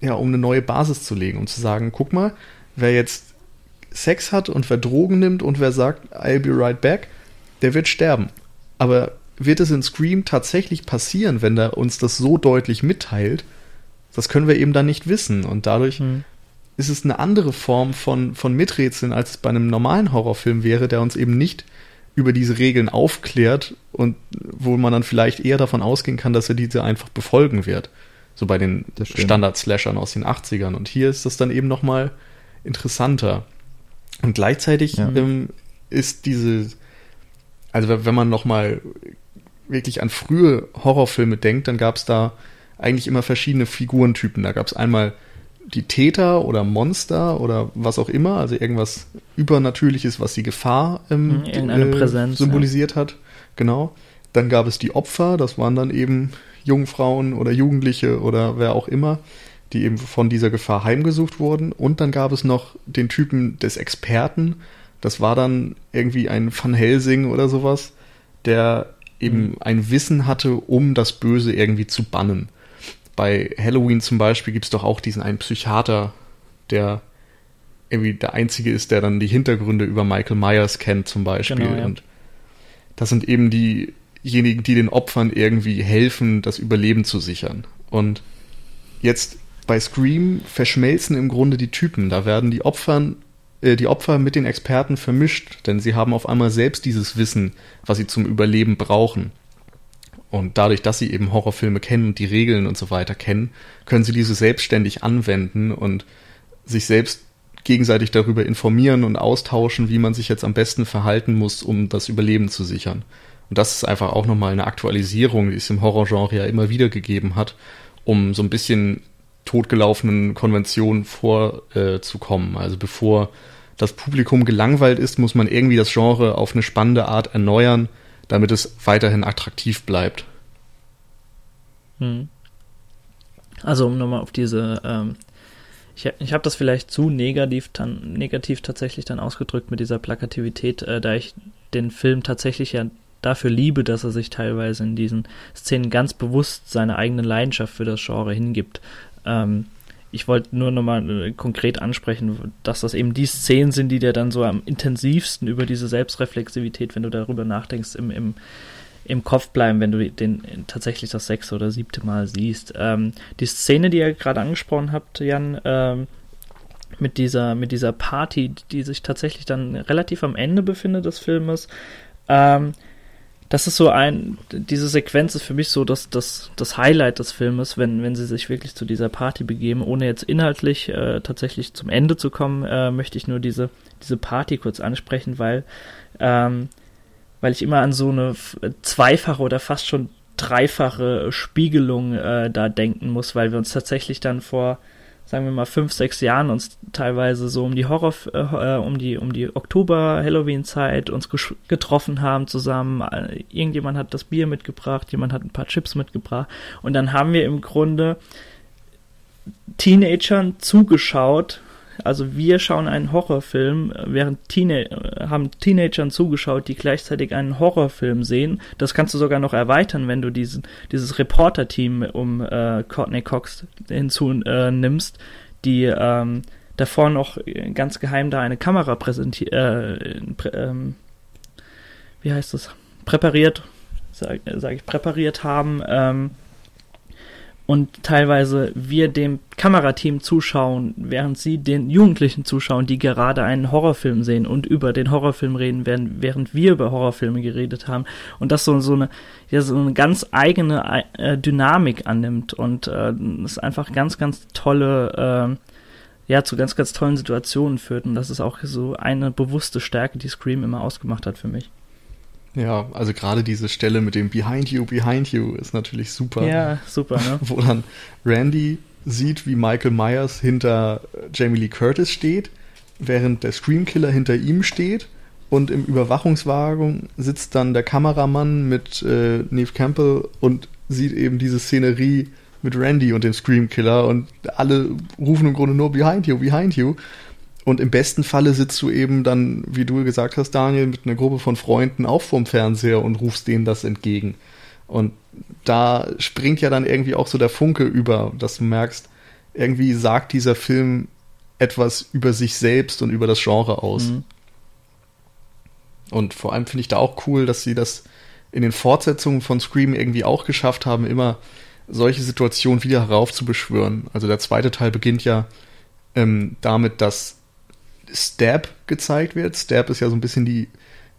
ja, um eine neue Basis zu legen, um zu sagen, guck mal, wer jetzt Sex hat und wer Drogen nimmt und wer sagt, I'll be right back, der wird sterben. Aber wird es in Scream tatsächlich passieren, wenn er uns das so deutlich mitteilt? Das können wir eben dann nicht wissen. Und dadurch mhm. ist es eine andere Form von, von Miträtseln, als es bei einem normalen Horrorfilm wäre, der uns eben nicht über diese Regeln aufklärt und wo man dann vielleicht eher davon ausgehen kann, dass er diese einfach befolgen wird. So bei den Standard-Slashern aus den 80ern. Und hier ist das dann eben nochmal interessanter. Und gleichzeitig ja. ähm, ist diese, also wenn man nochmal wirklich an frühe Horrorfilme denkt, dann gab es da eigentlich immer verschiedene Figurentypen. Da gab es einmal die Täter oder Monster oder was auch immer, also irgendwas Übernatürliches, was die Gefahr ähm, hm, äh, Präsenz, symbolisiert ja. hat. Genau. Dann gab es die Opfer, das waren dann eben Jungfrauen oder Jugendliche oder wer auch immer, die eben von dieser Gefahr heimgesucht wurden. Und dann gab es noch den Typen des Experten. Das war dann irgendwie ein Van Helsing oder sowas, der eben mhm. ein Wissen hatte, um das Böse irgendwie zu bannen. Bei Halloween zum Beispiel gibt es doch auch diesen einen Psychiater, der irgendwie der Einzige ist, der dann die Hintergründe über Michael Myers kennt zum Beispiel. Genau, ja. Und das sind eben diejenigen, die den Opfern irgendwie helfen, das Überleben zu sichern. Und jetzt bei Scream verschmelzen im Grunde die Typen. Da werden die Opfern äh, die Opfer mit den Experten vermischt, denn sie haben auf einmal selbst dieses Wissen, was sie zum Überleben brauchen. Und dadurch, dass sie eben Horrorfilme kennen und die Regeln und so weiter kennen, können sie diese selbstständig anwenden und sich selbst gegenseitig darüber informieren und austauschen, wie man sich jetzt am besten verhalten muss, um das Überleben zu sichern. Und das ist einfach auch nochmal eine Aktualisierung, die es im Horrorgenre ja immer wieder gegeben hat, um so ein bisschen totgelaufenen Konventionen vorzukommen. Äh, also bevor das Publikum gelangweilt ist, muss man irgendwie das Genre auf eine spannende Art erneuern, damit es weiterhin attraktiv bleibt. Hm. Also um nochmal auf diese, ähm, ich, ich habe das vielleicht zu negativ, tan, negativ tatsächlich dann ausgedrückt mit dieser Plakativität, äh, da ich den Film tatsächlich ja dafür liebe, dass er sich teilweise in diesen Szenen ganz bewusst seine eigene Leidenschaft für das Genre hingibt. Ähm, ich wollte nur nochmal äh, konkret ansprechen, dass das eben die Szenen sind, die dir dann so am intensivsten über diese Selbstreflexivität, wenn du darüber nachdenkst, im, im, im Kopf bleiben, wenn du den tatsächlich das sechste oder siebte Mal siehst. Ähm, die Szene, die ihr gerade angesprochen habt, Jan, ähm, mit dieser, mit dieser Party, die sich tatsächlich dann relativ am Ende befindet des Filmes. Ähm, das ist so ein, diese Sequenz ist für mich so das, das, das Highlight des Filmes, wenn, wenn sie sich wirklich zu dieser Party begeben. Ohne jetzt inhaltlich äh, tatsächlich zum Ende zu kommen, äh, möchte ich nur diese, diese Party kurz ansprechen, weil, ähm, weil ich immer an so eine zweifache oder fast schon dreifache Spiegelung äh, da denken muss, weil wir uns tatsächlich dann vor sagen wir mal fünf, sechs Jahren uns teilweise so um die Horror, äh, um die um die Oktober Halloween Zeit uns getroffen haben zusammen. Irgendjemand hat das Bier mitgebracht, jemand hat ein paar Chips mitgebracht und dann haben wir im Grunde Teenagern zugeschaut, also wir schauen einen Horrorfilm, während Teenie haben Teenagern zugeschaut, die gleichzeitig einen Horrorfilm sehen. Das kannst du sogar noch erweitern, wenn du diesen, dieses Reporter-Team um äh, Courtney Cox hinzunimmst, äh, die ähm, davor noch ganz geheim da eine Kamera präsentiert, äh, prä, ähm, wie heißt das, präpariert, sage sag ich, präpariert haben, ähm, und teilweise wir dem Kamerateam zuschauen, während sie den Jugendlichen zuschauen, die gerade einen Horrorfilm sehen und über den Horrorfilm reden, während, während wir über Horrorfilme geredet haben und das so, so eine ja, so eine ganz eigene äh, Dynamik annimmt und äh, das einfach ganz, ganz tolle äh, ja, zu ganz, ganz tollen Situationen führt und das ist auch so eine bewusste Stärke, die Scream immer ausgemacht hat für mich. Ja, also gerade diese Stelle mit dem Behind You, Behind You ist natürlich super. Ja, super, ne? Wo dann Randy sieht, wie Michael Myers hinter Jamie Lee Curtis steht, während der Screamkiller hinter ihm steht und im Überwachungswagen sitzt dann der Kameramann mit äh, Neve Campbell und sieht eben diese Szenerie mit Randy und dem Screamkiller und alle rufen im Grunde nur Behind You, Behind You. Und im besten Falle sitzt du eben dann, wie du gesagt hast, Daniel, mit einer Gruppe von Freunden auch vorm Fernseher und rufst denen das entgegen. Und da springt ja dann irgendwie auch so der Funke über, dass du merkst, irgendwie sagt dieser Film etwas über sich selbst und über das Genre aus. Mhm. Und vor allem finde ich da auch cool, dass sie das in den Fortsetzungen von Scream irgendwie auch geschafft haben, immer solche Situationen wieder heraufzubeschwören. Also der zweite Teil beginnt ja ähm, damit, dass Stab gezeigt wird. Stab ist ja so ein bisschen die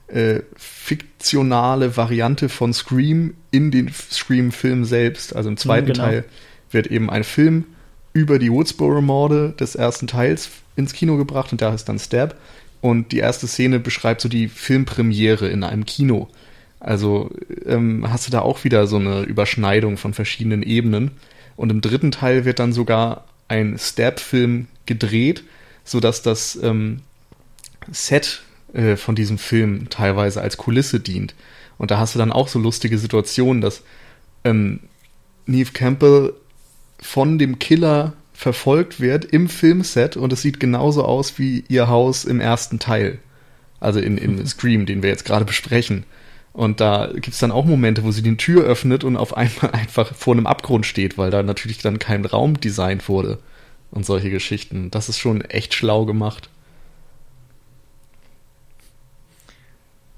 äh, fiktionale Variante von Scream in den Scream-Film selbst. Also im zweiten genau. Teil wird eben ein Film über die Woodsboro-Morde des ersten Teils ins Kino gebracht und da ist dann Stab. Und die erste Szene beschreibt so die Filmpremiere in einem Kino. Also ähm, hast du da auch wieder so eine Überschneidung von verschiedenen Ebenen. Und im dritten Teil wird dann sogar ein Stab-Film gedreht sodass das ähm, Set äh, von diesem Film teilweise als Kulisse dient. Und da hast du dann auch so lustige Situationen, dass ähm, Neve Campbell von dem Killer verfolgt wird im Filmset und es sieht genauso aus wie ihr Haus im ersten Teil. Also in, in mhm. Scream, den wir jetzt gerade besprechen. Und da gibt es dann auch Momente, wo sie die Tür öffnet und auf einmal einfach vor einem Abgrund steht, weil da natürlich dann kein Raum designt wurde und solche Geschichten. Das ist schon echt schlau gemacht.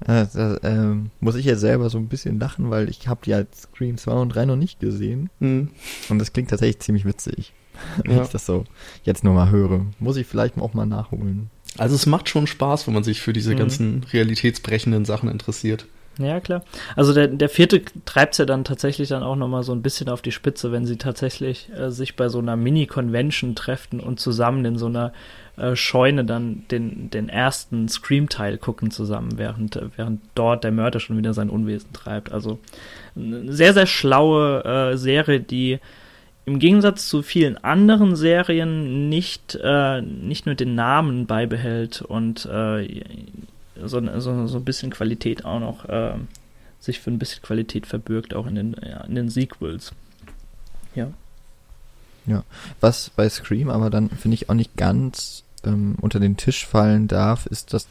Ja, da, äh, muss ich jetzt selber so ein bisschen lachen, weil ich habe die als Scream 2 und 3 noch nicht gesehen. Mhm. Und das klingt tatsächlich ziemlich witzig, wenn ja. ich das so jetzt nur mal höre. Muss ich vielleicht auch mal nachholen. Also es macht schon Spaß, wenn man sich für diese mhm. ganzen realitätsbrechenden Sachen interessiert. Ja, klar. Also der, der vierte treibt es ja dann tatsächlich dann auch nochmal so ein bisschen auf die Spitze, wenn sie tatsächlich äh, sich bei so einer Mini-Convention treffen und zusammen in so einer äh, Scheune dann den, den ersten Scream-Teil gucken zusammen, während, während dort der Mörder schon wieder sein Unwesen treibt. Also eine sehr, sehr schlaue äh, Serie, die im Gegensatz zu vielen anderen Serien nicht, äh, nicht nur den Namen beibehält und äh, so, so, so ein bisschen Qualität auch noch, äh, sich für ein bisschen Qualität verbirgt, auch in den, ja, in den Sequels. Ja. Ja, was bei Scream aber dann, finde ich, auch nicht ganz ähm, unter den Tisch fallen darf, ist, dass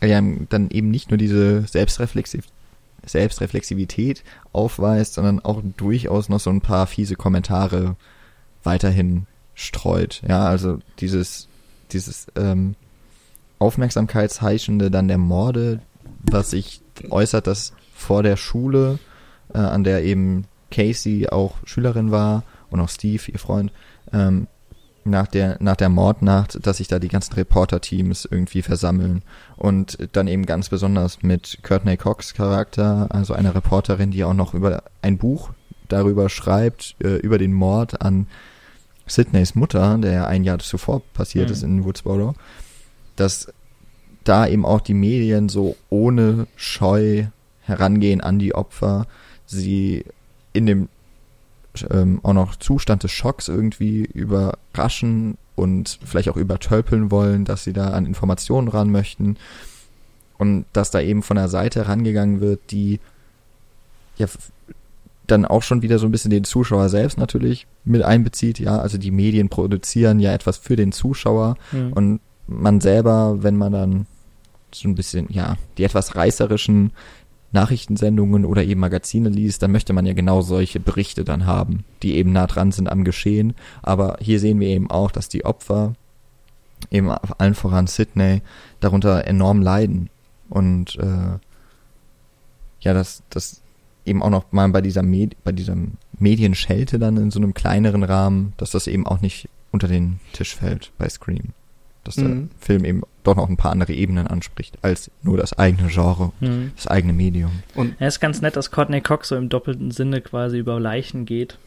er ja dann eben nicht nur diese Selbstreflexiv Selbstreflexivität aufweist, sondern auch durchaus noch so ein paar fiese Kommentare weiterhin streut. Ja, also dieses, dieses ähm, Aufmerksamkeitsheischende dann der Morde, was sich äußert, dass vor der Schule, äh, an der eben Casey auch Schülerin war und auch Steve, ihr Freund, ähm, nach der, nach der Mordnacht, dass sich da die ganzen Reporter-Teams irgendwie versammeln und dann eben ganz besonders mit Courtney Cox Charakter, also einer Reporterin, die auch noch über ein Buch darüber schreibt, äh, über den Mord an Sydneys Mutter, der ein Jahr zuvor passiert mhm. ist in Woodsboro, dass da eben auch die Medien so ohne Scheu herangehen an die Opfer, sie in dem ähm, auch noch Zustand des Schocks irgendwie überraschen und vielleicht auch übertölpeln wollen, dass sie da an Informationen ran möchten und dass da eben von der Seite rangegangen wird, die ja dann auch schon wieder so ein bisschen den Zuschauer selbst natürlich mit einbezieht, ja, also die Medien produzieren ja etwas für den Zuschauer mhm. und man selber, wenn man dann so ein bisschen, ja, die etwas reißerischen Nachrichtensendungen oder eben Magazine liest, dann möchte man ja genau solche Berichte dann haben, die eben nah dran sind am Geschehen. Aber hier sehen wir eben auch, dass die Opfer, eben allen voran Sydney, darunter enorm leiden. Und äh, ja, dass das eben auch noch mal bei dieser Med bei dieser Medienschelte dann in so einem kleineren Rahmen, dass das eben auch nicht unter den Tisch fällt bei Scream dass der mhm. Film eben doch noch ein paar andere Ebenen anspricht, als nur das eigene Genre, mhm. das eigene Medium. Und es ist ganz nett, dass Courtney Cox so im doppelten Sinne quasi über Leichen geht,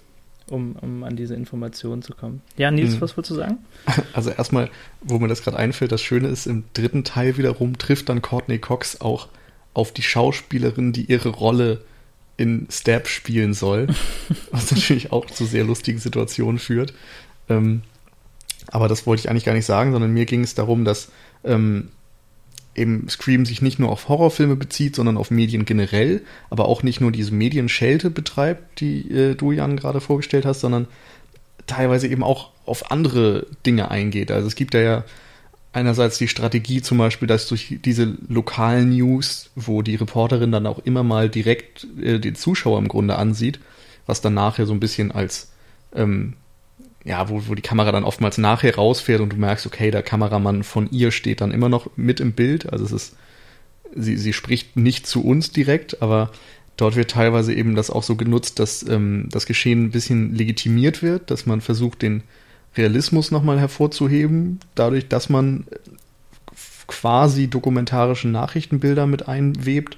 um, um an diese Informationen zu kommen. Ja, Nils, mhm. was wolltest du sagen? Also erstmal, wo mir das gerade einfällt, das Schöne ist, im dritten Teil wiederum trifft dann Courtney Cox auch auf die Schauspielerin, die ihre Rolle in Stab spielen soll, was natürlich auch zu sehr lustigen Situationen führt. Ähm, aber das wollte ich eigentlich gar nicht sagen, sondern mir ging es darum, dass ähm, eben Scream sich nicht nur auf Horrorfilme bezieht, sondern auf Medien generell, aber auch nicht nur diese Medienschelte betreibt, die äh, du, Jan, gerade vorgestellt hast, sondern teilweise eben auch auf andere Dinge eingeht. Also es gibt da ja einerseits die Strategie zum Beispiel, dass durch diese lokalen News, wo die Reporterin dann auch immer mal direkt äh, den Zuschauer im Grunde ansieht, was dann nachher so ein bisschen als ähm, ja, wo, wo die Kamera dann oftmals nachher rausfährt und du merkst, okay, der Kameramann von ihr steht dann immer noch mit im Bild. Also es ist, sie, sie spricht nicht zu uns direkt, aber dort wird teilweise eben das auch so genutzt, dass ähm, das Geschehen ein bisschen legitimiert wird, dass man versucht, den Realismus nochmal hervorzuheben, dadurch, dass man quasi dokumentarische Nachrichtenbilder mit einwebt.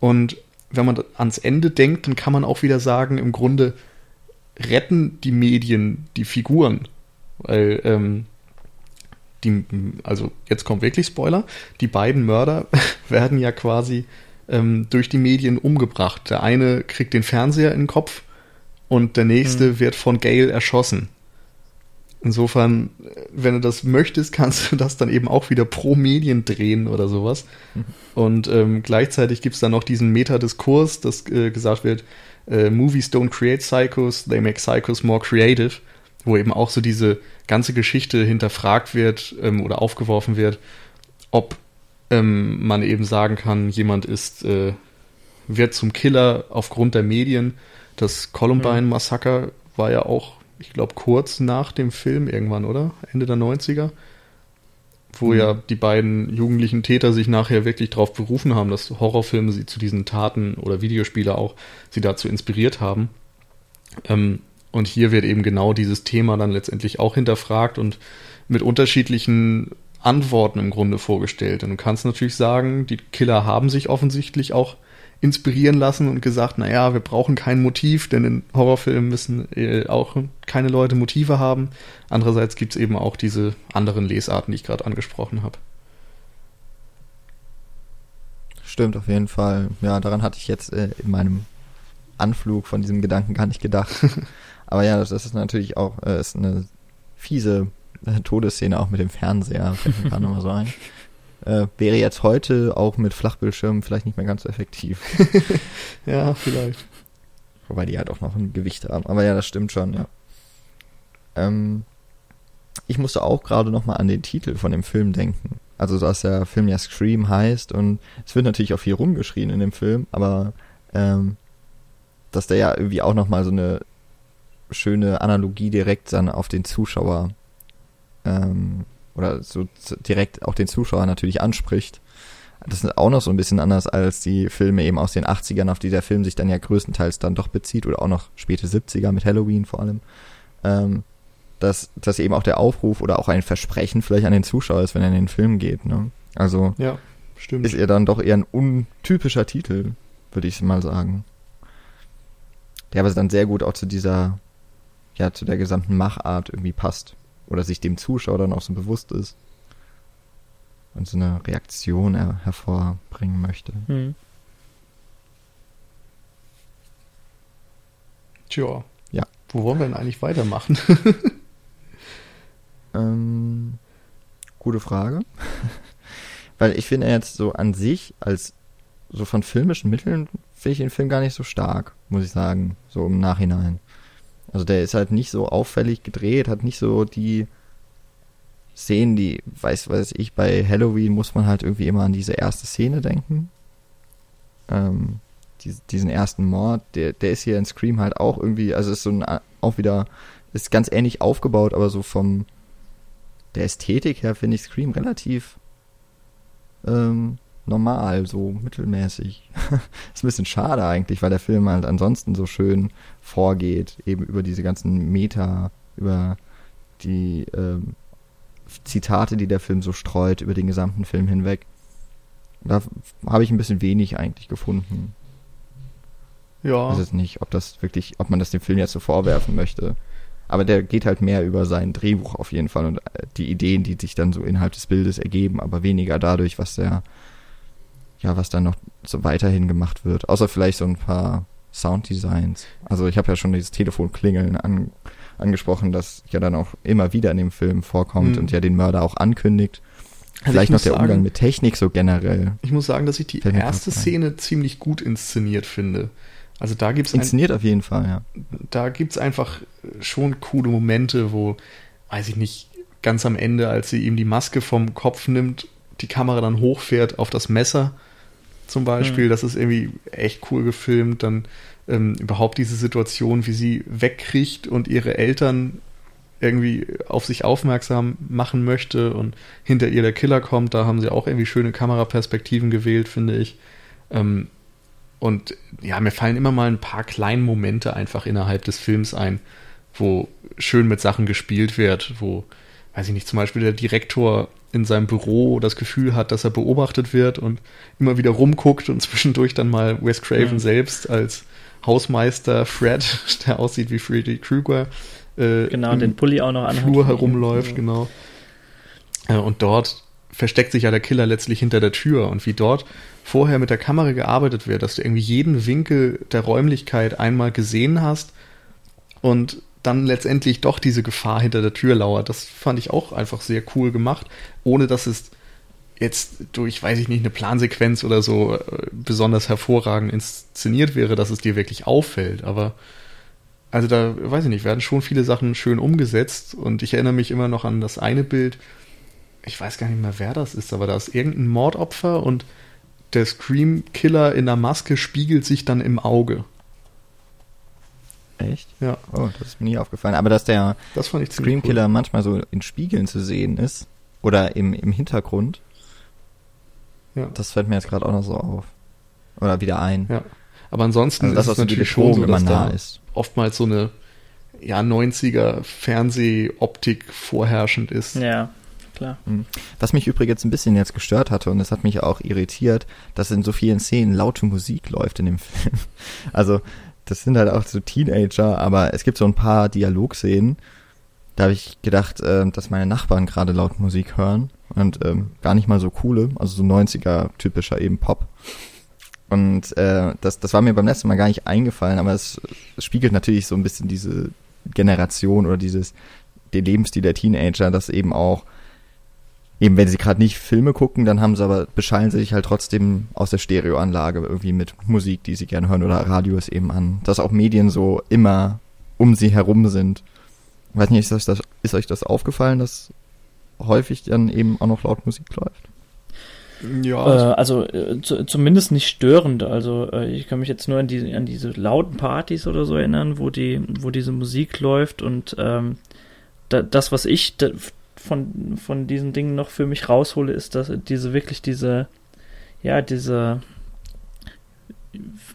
Und wenn man ans Ende denkt, dann kann man auch wieder sagen, im Grunde retten die Medien die Figuren. Weil, ähm, die, also jetzt kommt wirklich Spoiler, die beiden Mörder werden ja quasi ähm, durch die Medien umgebracht. Der eine kriegt den Fernseher in den Kopf und der nächste mhm. wird von Gail erschossen. Insofern, wenn du das möchtest, kannst du das dann eben auch wieder pro Medien drehen oder sowas. Mhm. Und ähm, gleichzeitig gibt es dann noch diesen Metadiskurs, dass äh, gesagt wird, äh, Movies don't create Psychos, they make Psychos more creative, wo eben auch so diese ganze Geschichte hinterfragt wird ähm, oder aufgeworfen wird, ob ähm, man eben sagen kann, jemand ist, äh, wird zum Killer aufgrund der Medien. Das Columbine-Massaker war ja auch, ich glaube, kurz nach dem Film irgendwann, oder? Ende der 90er wo mhm. ja die beiden jugendlichen Täter sich nachher wirklich darauf berufen haben, dass Horrorfilme sie zu diesen Taten oder Videospiele auch sie dazu inspiriert haben. Ähm, und hier wird eben genau dieses Thema dann letztendlich auch hinterfragt und mit unterschiedlichen Antworten im Grunde vorgestellt. Und du kannst natürlich sagen, die Killer haben sich offensichtlich auch inspirieren lassen und gesagt, naja, wir brauchen kein Motiv, denn in Horrorfilmen müssen äh, auch keine Leute Motive haben. Andererseits gibt es eben auch diese anderen Lesarten, die ich gerade angesprochen habe. Stimmt, auf jeden Fall. Ja, daran hatte ich jetzt äh, in meinem Anflug von diesem Gedanken gar nicht gedacht. Aber ja, das, ist natürlich auch äh, ist eine fiese äh, Todesszene auch mit dem Fernseher, fällt mir gerade nochmal so ein. Äh, wäre jetzt heute auch mit Flachbildschirmen vielleicht nicht mehr ganz so effektiv. ja, vielleicht. Wobei die halt auch noch ein Gewicht haben. Aber ja, das stimmt schon, ja. Ähm, ich musste auch gerade nochmal an den Titel von dem Film denken. Also, dass der Film ja Scream heißt und es wird natürlich auch viel rumgeschrien in dem Film, aber ähm, dass der ja irgendwie auch nochmal so eine schöne Analogie direkt dann auf den Zuschauer ähm, oder so direkt auch den Zuschauer natürlich anspricht. Das ist auch noch so ein bisschen anders als die Filme eben aus den 80ern, auf die der Film sich dann ja größtenteils dann doch bezieht oder auch noch späte 70er mit Halloween vor allem. Ähm, dass, dass eben auch der Aufruf oder auch ein Versprechen vielleicht an den Zuschauer ist, wenn er in den Film geht. Ne? Also ja, stimmt. ist er dann doch eher ein untypischer Titel, würde ich mal sagen. Der aber dann sehr gut auch zu dieser, ja, zu der gesamten Machart irgendwie passt. Oder sich dem Zuschauer dann auch so bewusst ist. Und so eine Reaktion her hervorbringen möchte. Hm. Tja. Ja. Wo wollen wir denn eigentlich weitermachen? ähm, gute Frage. Weil ich finde jetzt so an sich, als so von filmischen Mitteln, finde ich den Film gar nicht so stark, muss ich sagen, so im Nachhinein. Also der ist halt nicht so auffällig gedreht, hat nicht so die Szenen, die, weiß, weiß ich, bei Halloween muss man halt irgendwie immer an diese erste Szene denken. Ähm, diesen ersten Mord, der, der ist hier in Scream halt auch irgendwie, also ist so ein, auch wieder, ist ganz ähnlich aufgebaut, aber so vom, der Ästhetik her finde ich Scream relativ ähm, normal, so mittelmäßig. ist ein bisschen schade eigentlich, weil der Film halt ansonsten so schön vorgeht, eben über diese ganzen Meta, über die ähm, Zitate, die der Film so streut, über den gesamten Film hinweg. Da habe ich ein bisschen wenig eigentlich gefunden. Ja. Ich weiß jetzt nicht, ob das wirklich, ob man das dem Film jetzt so vorwerfen möchte. Aber der geht halt mehr über sein Drehbuch auf jeden Fall und äh, die Ideen, die sich dann so innerhalb des Bildes ergeben, aber weniger dadurch, was der, ja, was dann noch so weiterhin gemacht wird. Außer vielleicht so ein paar Sounddesigns. Also ich habe ja schon dieses Telefonklingeln an, angesprochen, das ja dann auch immer wieder in dem Film vorkommt mhm. und ja den Mörder auch ankündigt. Also vielleicht noch der sagen, Umgang mit Technik so generell. Ich muss sagen, dass ich die erste Szene ziemlich gut inszeniert finde. Also da gibt's inszeniert ein, auf jeden Fall, ja. Da gibt's einfach schon coole Momente, wo, weiß ich nicht, ganz am Ende, als sie ihm die Maske vom Kopf nimmt, die Kamera dann hochfährt auf das Messer zum Beispiel, mhm. das ist irgendwie echt cool gefilmt. Dann ähm, überhaupt diese Situation, wie sie wegkriegt und ihre Eltern irgendwie auf sich aufmerksam machen möchte und hinter ihr der Killer kommt, da haben sie auch irgendwie schöne Kameraperspektiven gewählt, finde ich. Ähm, und ja, mir fallen immer mal ein paar kleine Momente einfach innerhalb des Films ein, wo schön mit Sachen gespielt wird, wo, weiß ich nicht, zum Beispiel der Direktor in seinem Büro das Gefühl hat, dass er beobachtet wird und immer wieder rumguckt und zwischendurch dann mal Wes Craven ja. selbst als Hausmeister Fred, der aussieht wie Freddy Krueger, äh, genau, den Pulli auch noch anhat. Flur herumläuft, ja. genau. Äh, und dort versteckt sich ja der Killer letztlich hinter der Tür und wie dort vorher mit der Kamera gearbeitet wird, dass du irgendwie jeden Winkel der Räumlichkeit einmal gesehen hast und dann letztendlich doch diese Gefahr hinter der Tür lauert. Das fand ich auch einfach sehr cool gemacht, ohne dass es jetzt durch, weiß ich nicht, eine Plansequenz oder so äh, besonders hervorragend inszeniert wäre, dass es dir wirklich auffällt. Aber also da, weiß ich nicht, werden schon viele Sachen schön umgesetzt und ich erinnere mich immer noch an das eine Bild, ich weiß gar nicht mehr, wer das ist, aber da ist irgendein Mordopfer und der Scream-Killer in der Maske spiegelt sich dann im Auge. Echt? Ja. Oh, das ist mir nie aufgefallen. Aber dass der Scream-Killer cool. manchmal so in Spiegeln zu sehen ist oder im, im Hintergrund, ja. das fällt mir jetzt gerade auch noch so auf. Oder wieder ein. Ja. Aber ansonsten also das, ist es natürlich schon so, dass da ist. oftmals so eine ja, 90er Fernsehoptik vorherrschend ist. Ja klar. Mhm. Was mich übrigens ein bisschen jetzt gestört hatte und es hat mich auch irritiert, dass in so vielen Szenen laute Musik läuft in dem Film. Also das sind halt auch so Teenager, aber es gibt so ein paar Dialogszenen, da habe ich gedacht, äh, dass meine Nachbarn gerade laut Musik hören und ähm, gar nicht mal so coole, also so 90er typischer eben Pop. Und äh, das, das war mir beim letzten Mal gar nicht eingefallen, aber es, es spiegelt natürlich so ein bisschen diese Generation oder dieses den Lebensstil der Teenager, dass eben auch eben wenn sie gerade nicht Filme gucken, dann haben sie aber, beschallen sie sich halt trotzdem aus der Stereoanlage irgendwie mit Musik, die sie gerne hören oder Radios eben an. Dass auch Medien so immer um sie herum sind. Ich weiß nicht, ist euch das, ist euch das aufgefallen, dass häufig dann eben auch noch laut Musik läuft? Ja. Äh, also äh, zu, zumindest nicht störend. Also äh, ich kann mich jetzt nur an, die, an diese lauten Partys oder so erinnern, wo die, wo diese Musik läuft und ähm, da, das, was ich da, von, von diesen Dingen noch für mich raushole, ist, dass diese wirklich diese, ja, diese,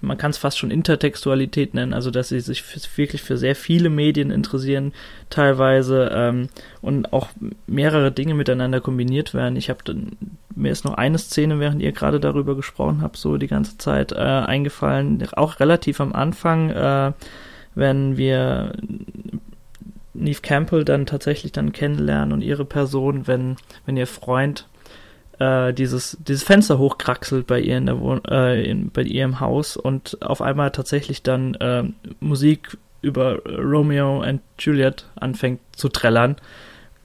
man kann es fast schon Intertextualität nennen, also dass sie sich für, wirklich für sehr viele Medien interessieren, teilweise ähm, und auch mehrere Dinge miteinander kombiniert werden. Ich habe mir ist noch eine Szene, während ihr gerade darüber gesprochen habt, so die ganze Zeit äh, eingefallen, auch relativ am Anfang, äh, wenn wir Neve Campbell dann tatsächlich dann kennenlernen und ihre Person, wenn wenn ihr Freund äh, dieses, dieses Fenster hochkraxelt bei ihr in der Wohn äh, in, bei ihr im Haus und auf einmal tatsächlich dann äh, Musik über Romeo and Juliet anfängt zu trällern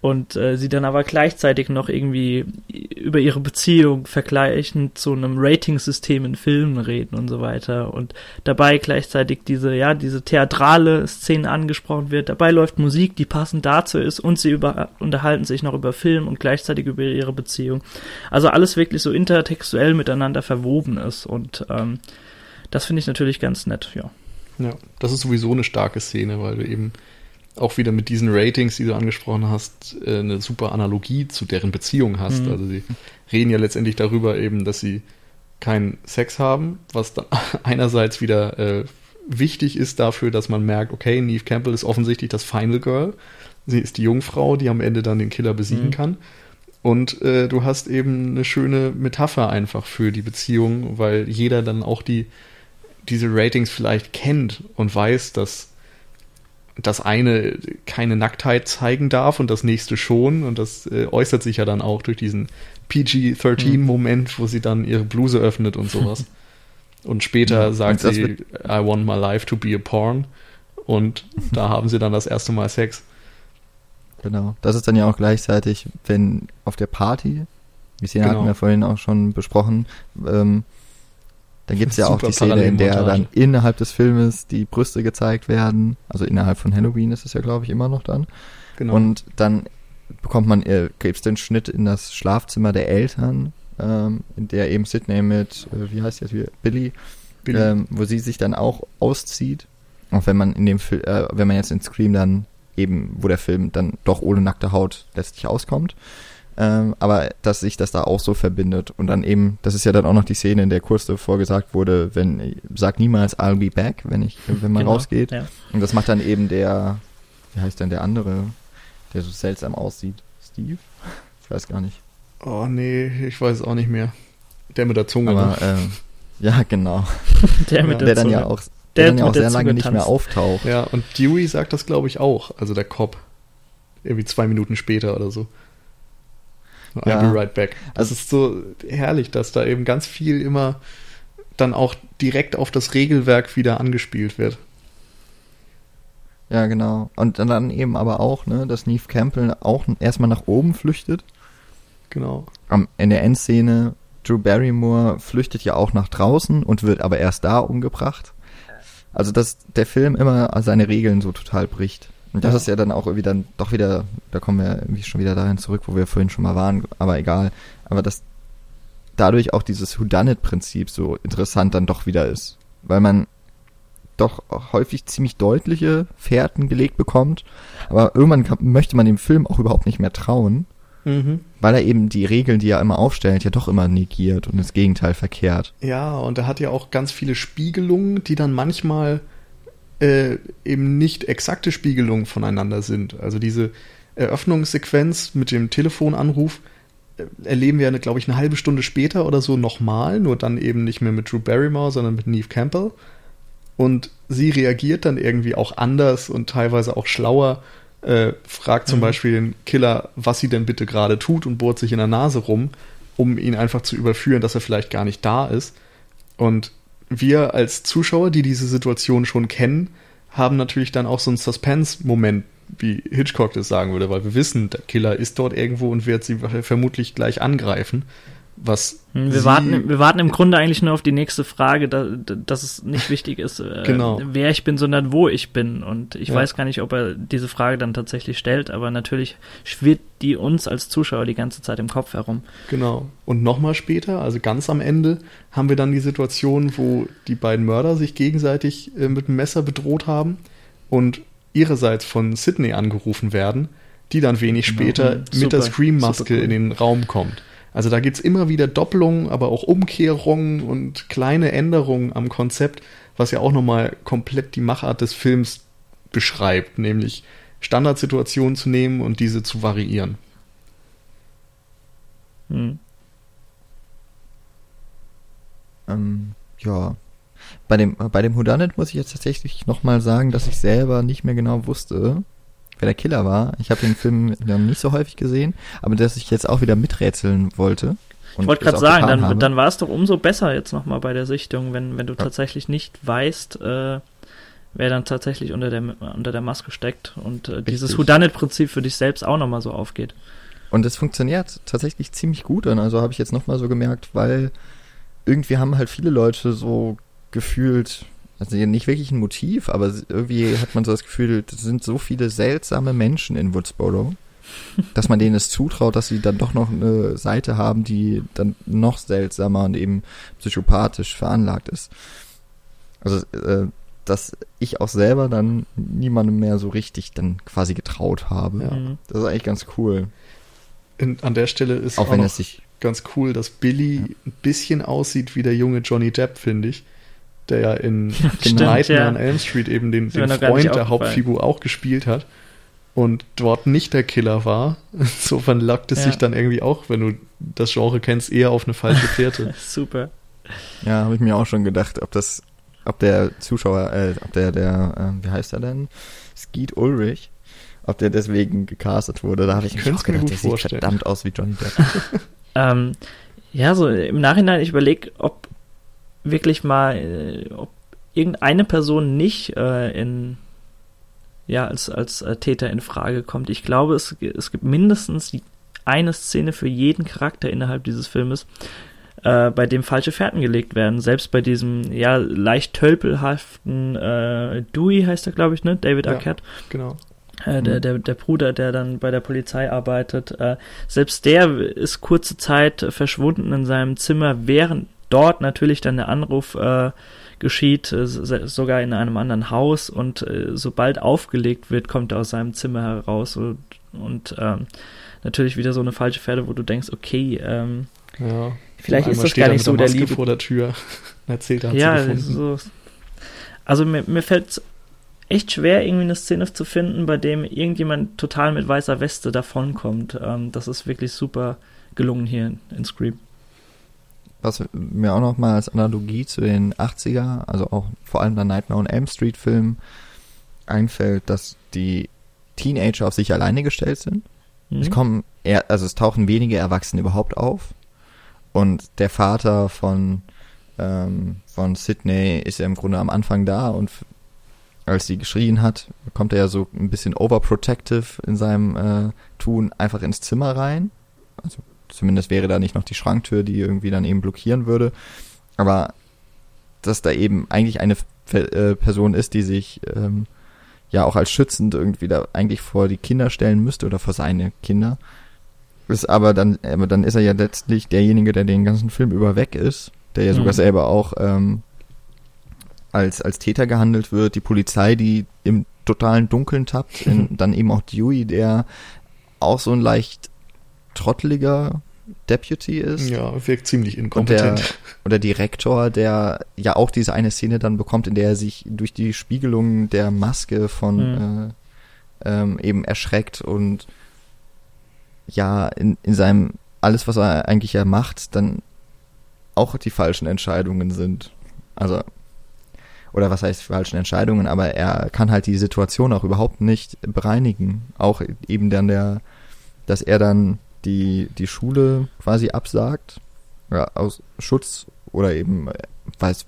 und äh, sie dann aber gleichzeitig noch irgendwie über ihre Beziehung vergleichen zu einem Ratingsystem in Filmen reden und so weiter und dabei gleichzeitig diese ja diese theatrale Szene angesprochen wird. Dabei läuft Musik die passend dazu ist und sie über, unterhalten sich noch über Film und gleichzeitig über ihre Beziehung. Also alles wirklich so intertextuell miteinander verwoben ist und ähm, das finde ich natürlich ganz nett ja. Ja das ist sowieso eine starke Szene weil du eben auch wieder mit diesen Ratings, die du angesprochen hast, äh, eine super Analogie zu deren Beziehung hast. Mhm. Also sie reden ja letztendlich darüber eben, dass sie keinen Sex haben, was dann einerseits wieder äh, wichtig ist dafür, dass man merkt, okay, Neve Campbell ist offensichtlich das Final Girl. Sie ist die Jungfrau, die am Ende dann den Killer besiegen mhm. kann. Und äh, du hast eben eine schöne Metapher einfach für die Beziehung, weil jeder dann auch die diese Ratings vielleicht kennt und weiß, dass das eine keine Nacktheit zeigen darf und das nächste schon. Und das äh, äußert sich ja dann auch durch diesen PG-13-Moment, mhm. wo sie dann ihre Bluse öffnet und sowas. und später sagt sie, I want my life to be a porn. Und da haben sie dann das erste Mal Sex. Genau. Das ist dann ja auch gleichzeitig, wenn auf der Party, die Szene genau. hatten wir vorhin auch schon besprochen, ähm, dann gibt es ja auch die Szene, in der dann innerhalb des Filmes die Brüste gezeigt werden. Also innerhalb von Halloween ist es ja, glaube ich, immer noch dann. Genau. Und dann bekommt man, äh, gibt es den Schnitt in das Schlafzimmer der Eltern, ähm, in der eben Sidney mit, äh, wie heißt jetzt wieder, Billy, Billy. Ähm, wo sie sich dann auch auszieht. Auch wenn man in dem Film, äh, wenn man jetzt in Scream dann eben, wo der Film dann doch ohne nackte Haut letztlich auskommt. Ähm, aber dass sich das da auch so verbindet und dann eben, das ist ja dann auch noch die Szene, in der kurz davor gesagt wurde, wenn, sag niemals I'll be back, wenn ich, wenn man genau, rausgeht. Ja. Und das macht dann eben der, wie heißt denn der andere, der so seltsam aussieht? Steve? Ich weiß gar nicht. Oh nee, ich weiß es auch nicht mehr. Der mit der Zunge. Aber, äh, ja, genau. der mit der, der dann ja auch, der, der dann ja auch sehr lange nicht mehr auftaucht. Ja, und Dewey sagt das, glaube ich, auch. Also der Cop. Irgendwie zwei Minuten später oder so. I'll ja. be right back. Das ist so herrlich, dass da eben ganz viel immer dann auch direkt auf das Regelwerk wieder angespielt wird. Ja, genau. Und dann eben aber auch, ne, dass Neve Campbell auch erstmal nach oben flüchtet. Genau. in der Endszene, Drew Barrymore flüchtet ja auch nach draußen und wird aber erst da umgebracht. Also, dass der Film immer seine Regeln so total bricht. Und das ja. ist ja dann auch irgendwie dann doch wieder, da kommen wir irgendwie schon wieder dahin zurück, wo wir vorhin schon mal waren, aber egal. Aber dass dadurch auch dieses Whodunit-Prinzip so interessant dann doch wieder ist. Weil man doch häufig ziemlich deutliche Fährten gelegt bekommt, aber irgendwann kann, möchte man dem Film auch überhaupt nicht mehr trauen, mhm. weil er eben die Regeln, die er immer aufstellt, ja doch immer negiert und das Gegenteil verkehrt. Ja, und er hat ja auch ganz viele Spiegelungen, die dann manchmal äh, eben nicht exakte Spiegelungen voneinander sind. Also diese Eröffnungssequenz mit dem Telefonanruf äh, erleben wir, glaube ich, eine halbe Stunde später oder so nochmal, nur dann eben nicht mehr mit Drew Barrymore, sondern mit Neve Campbell. Und sie reagiert dann irgendwie auch anders und teilweise auch schlauer, äh, fragt zum mhm. Beispiel den Killer, was sie denn bitte gerade tut und bohrt sich in der Nase rum, um ihn einfach zu überführen, dass er vielleicht gar nicht da ist. Und wir als Zuschauer, die diese Situation schon kennen, haben natürlich dann auch so einen Suspense-Moment, wie Hitchcock das sagen würde, weil wir wissen, der Killer ist dort irgendwo und wird sie vermutlich gleich angreifen was. Wir warten, wir warten im Grunde eigentlich nur auf die nächste Frage, da, dass es nicht wichtig ist, äh, genau. wer ich bin, sondern wo ich bin. Und ich ja. weiß gar nicht, ob er diese Frage dann tatsächlich stellt, aber natürlich schwirrt die uns als Zuschauer die ganze Zeit im Kopf herum. Genau. Und nochmal später, also ganz am Ende, haben wir dann die Situation, wo die beiden Mörder sich gegenseitig äh, mit dem Messer bedroht haben und ihrerseits von Sydney angerufen werden, die dann wenig genau. später mhm. mit der Scream-Maske cool. in den Raum kommt. Also da gibt's immer wieder Doppelungen, aber auch Umkehrungen und kleine Änderungen am Konzept, was ja auch nochmal komplett die Machart des Films beschreibt, nämlich Standardsituationen zu nehmen und diese zu variieren. Hm. Ähm, ja. Bei dem, bei dem Houdanet muss ich jetzt tatsächlich nochmal sagen, dass ich selber nicht mehr genau wusste, wer der Killer war. Ich habe den Film noch nicht so häufig gesehen, aber dass ich jetzt auch wieder miträtseln wollte. Ich wollte gerade sagen, dann, dann war es doch umso besser jetzt nochmal bei der Sichtung, wenn, wenn du ja. tatsächlich nicht weißt, äh, wer dann tatsächlich unter der, unter der Maske steckt und äh, dieses Houdanet-Prinzip für dich selbst auch nochmal so aufgeht. Und es funktioniert tatsächlich ziemlich gut dann. Also habe ich jetzt nochmal so gemerkt, weil irgendwie haben halt viele Leute so gefühlt, also nicht wirklich ein Motiv, aber irgendwie hat man so das Gefühl, es sind so viele seltsame Menschen in Woodsboro, dass man denen es zutraut, dass sie dann doch noch eine Seite haben, die dann noch seltsamer und eben psychopathisch veranlagt ist. Also, äh, dass ich auch selber dann niemandem mehr so richtig dann quasi getraut habe. Ja. Mhm. Das ist eigentlich ganz cool. In, an der Stelle ist auch, auch wenn es sich ganz cool, dass Billy ja. ein bisschen aussieht wie der junge Johnny Depp, finde ich der ja in Stimmt, Nightmare ja. on Elm Street eben den, den Freund der Hauptfigur auch gespielt hat und dort nicht der Killer war. Insofern lockt es ja. sich dann irgendwie auch, wenn du das Genre kennst, eher auf eine falsche Fährte. Super. Ja, habe ich mir auch schon gedacht, ob das, ob der Zuschauer, äh, ob der, der, äh, wie heißt er denn? Skeet Ulrich, ob der deswegen gecastet wurde. Da habe ich, ich mir auch gedacht, der vorstellen. sieht verdammt aus wie Johnny Depp. ähm, ja, so im Nachhinein, ich überlege, ob wirklich mal, äh, ob irgendeine Person nicht äh, in ja als als äh, Täter in Frage kommt. Ich glaube, es, es gibt mindestens eine Szene für jeden Charakter innerhalb dieses Filmes, äh, bei dem falsche Fährten gelegt werden. Selbst bei diesem ja leicht tölpelhaften äh, Dewey heißt er, glaube ich, ne? David Arquette. Ja, genau. Äh, der, mhm. der, der Bruder, der dann bei der Polizei arbeitet, äh, selbst der ist kurze Zeit verschwunden in seinem Zimmer, während dort natürlich dann der Anruf äh, geschieht, äh, sogar in einem anderen Haus und äh, sobald aufgelegt wird, kommt er aus seinem Zimmer heraus und, und ähm, natürlich wieder so eine falsche Pferde, wo du denkst, okay, ähm, ja, vielleicht ist das gar nicht so der, der Liebe vor der Tür. Erzählt er, hat ja, sie gefunden. So, also mir, mir fällt echt schwer, irgendwie eine Szene zu finden, bei dem irgendjemand total mit weißer Weste davonkommt. Ähm, das ist wirklich super gelungen hier in, in Scream was mir auch noch mal als Analogie zu den 80er, also auch vor allem der Nightmare on Elm Street Film einfällt, dass die Teenager auf sich alleine gestellt sind. Mhm. Es kommen eher, also es tauchen wenige Erwachsene überhaupt auf. Und der Vater von, ähm, von Sydney ist ja im Grunde am Anfang da und als sie geschrien hat, kommt er ja so ein bisschen overprotective in seinem äh, Tun einfach ins Zimmer rein. Also Zumindest wäre da nicht noch die Schranktür, die irgendwie dann eben blockieren würde. Aber dass da eben eigentlich eine äh, Person ist, die sich ähm, ja auch als schützend irgendwie da eigentlich vor die Kinder stellen müsste oder vor seine Kinder. Ist aber dann, aber dann ist er ja letztlich derjenige, der den ganzen Film über weg ist, der ja mhm. sogar selber auch ähm, als, als Täter gehandelt wird, die Polizei, die im totalen Dunkeln tappt, in, dann eben auch Dewey, der auch so ein leicht trotteliger Deputy ist. Ja, wirkt ziemlich inkompetent. Und der, und der Direktor, der ja auch diese eine Szene dann bekommt, in der er sich durch die Spiegelung der Maske von mhm. äh, ähm, eben erschreckt und ja, in, in seinem, alles, was er eigentlich ja macht, dann auch die falschen Entscheidungen sind. Also, oder was heißt falschen Entscheidungen, aber er kann halt die Situation auch überhaupt nicht bereinigen. Auch eben dann der, dass er dann die, die Schule quasi absagt, ja, aus Schutz oder eben, weiß,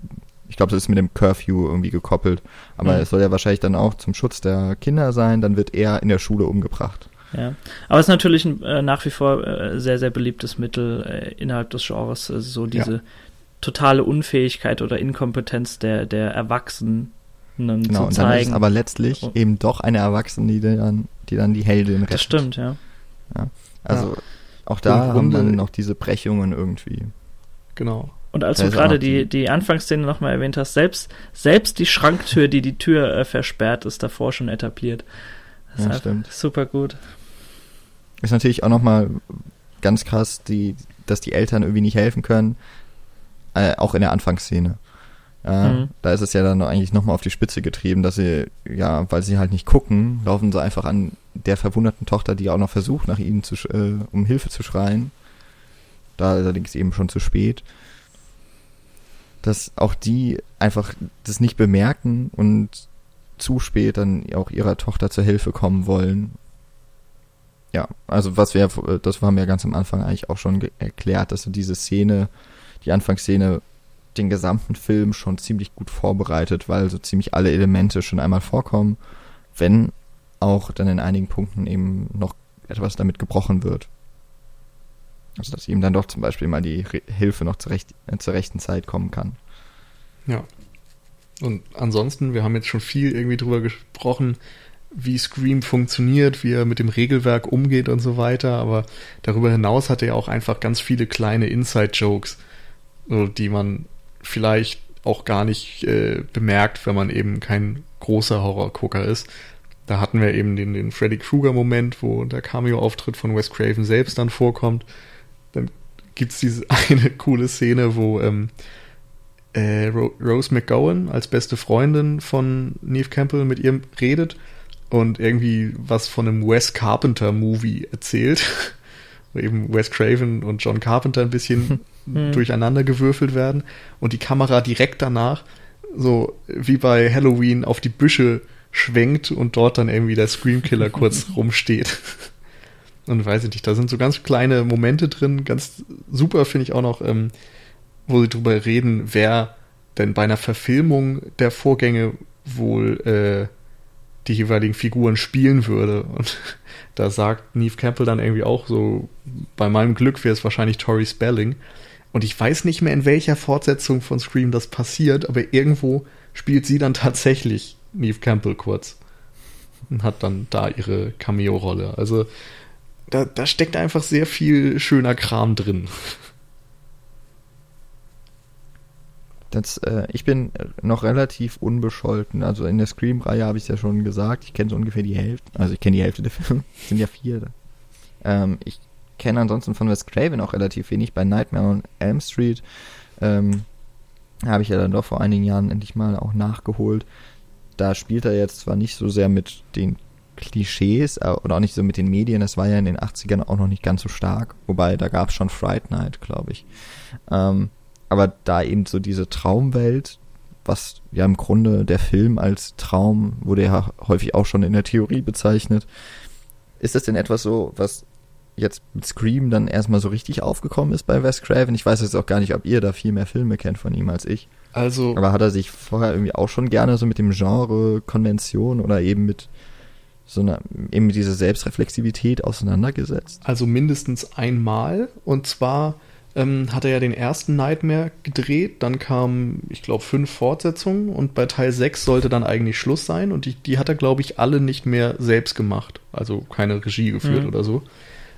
ich glaube, das ist mit dem Curfew irgendwie gekoppelt, aber mhm. es soll ja wahrscheinlich dann auch zum Schutz der Kinder sein, dann wird er in der Schule umgebracht. Ja, aber es ist natürlich ein, äh, nach wie vor äh, sehr, sehr beliebtes Mittel äh, innerhalb des Genres, also so diese ja. totale Unfähigkeit oder Inkompetenz der, der Erwachsenen genau, zu und zeigen. Dann ist aber letztlich oh. eben doch eine Erwachsene, die dann, die dann die Heldin rettet. Das stimmt, ja. ja. Also ja. auch da haben dann noch diese Brechungen irgendwie. Genau. Und als du gerade die, die Anfangsszene nochmal erwähnt hast, selbst, selbst die Schranktür, die die Tür äh, versperrt, ist davor schon etabliert. Das ja, ist stimmt. super gut. Ist natürlich auch nochmal ganz krass die, dass die Eltern irgendwie nicht helfen können, äh, auch in der Anfangsszene. Äh, mhm. Da ist es ja dann eigentlich nochmal auf die Spitze getrieben, dass sie, ja, weil sie halt nicht gucken, laufen sie einfach an der verwunderten Tochter, die auch noch versucht, nach ihnen zu, äh, um Hilfe zu schreien. Da allerdings eben schon zu spät. Dass auch die einfach das nicht bemerken und zu spät dann auch ihrer Tochter zur Hilfe kommen wollen. Ja, also was wir, das haben wir ganz am Anfang eigentlich auch schon erklärt, dass diese Szene, die Anfangsszene den gesamten Film schon ziemlich gut vorbereitet, weil so ziemlich alle Elemente schon einmal vorkommen, wenn auch dann in einigen Punkten eben noch etwas damit gebrochen wird. Also dass ihm dann doch zum Beispiel mal die Hilfe noch zur, äh, zur rechten Zeit kommen kann. Ja. Und ansonsten, wir haben jetzt schon viel irgendwie drüber gesprochen, wie Scream funktioniert, wie er mit dem Regelwerk umgeht und so weiter, aber darüber hinaus hat er auch einfach ganz viele kleine Inside-Jokes, die man vielleicht auch gar nicht äh, bemerkt, wenn man eben kein großer Horrorgucker ist. Da hatten wir eben den, den Freddy Krueger-Moment, wo der Cameo-Auftritt von Wes Craven selbst dann vorkommt. Dann gibt's diese eine coole Szene, wo ähm, äh, Rose McGowan als beste Freundin von Neve Campbell mit ihr redet und irgendwie was von einem Wes Carpenter Movie erzählt, wo eben Wes Craven und John Carpenter ein bisschen hm. durcheinander gewürfelt werden und die Kamera direkt danach so wie bei Halloween auf die Büsche schwenkt und dort dann irgendwie der Screamkiller kurz rumsteht. Und weiß ich nicht, da sind so ganz kleine Momente drin, ganz super finde ich auch noch, ähm, wo sie drüber reden, wer denn bei einer Verfilmung der Vorgänge wohl äh, die jeweiligen Figuren spielen würde. Und da sagt Neve Campbell dann irgendwie auch so, bei meinem Glück wäre es wahrscheinlich Tori Spelling. Und ich weiß nicht mehr, in welcher Fortsetzung von Scream das passiert, aber irgendwo spielt sie dann tatsächlich Neve Campbell kurz. Und hat dann da ihre Cameo-Rolle. Also da, da steckt einfach sehr viel schöner Kram drin. Das, äh, ich bin noch relativ unbescholten. Also in der Scream-Reihe habe ich es ja schon gesagt. Ich kenne so ungefähr die Hälfte. Also ich kenne die Hälfte der Filme. Es sind ja vier. Ähm, ich kenne ansonsten von Wes Craven auch relativ wenig. Bei Nightmare on Elm Street ähm, habe ich ja dann doch vor einigen Jahren endlich mal auch nachgeholt. Da spielt er jetzt zwar nicht so sehr mit den Klischees äh, oder auch nicht so mit den Medien, das war ja in den 80ern auch noch nicht ganz so stark, wobei da gab es schon Fright Night, glaube ich. Ähm, aber da eben so diese Traumwelt, was ja im Grunde der Film als Traum wurde ja häufig auch schon in der Theorie bezeichnet. Ist das denn etwas so, was jetzt mit Scream dann erstmal so richtig aufgekommen ist bei Wes Craven. Ich weiß jetzt auch gar nicht, ob ihr da viel mehr Filme kennt von ihm als ich. Also. Aber hat er sich vorher irgendwie auch schon gerne so mit dem Genre Konvention oder eben mit so einer, eben mit dieser Selbstreflexivität auseinandergesetzt? Also mindestens einmal. Und zwar ähm, hat er ja den ersten Nightmare gedreht, dann kamen, ich glaube, fünf Fortsetzungen und bei Teil 6 sollte dann eigentlich Schluss sein und die, die hat er, glaube ich, alle nicht mehr selbst gemacht. Also keine Regie geführt mhm. oder so.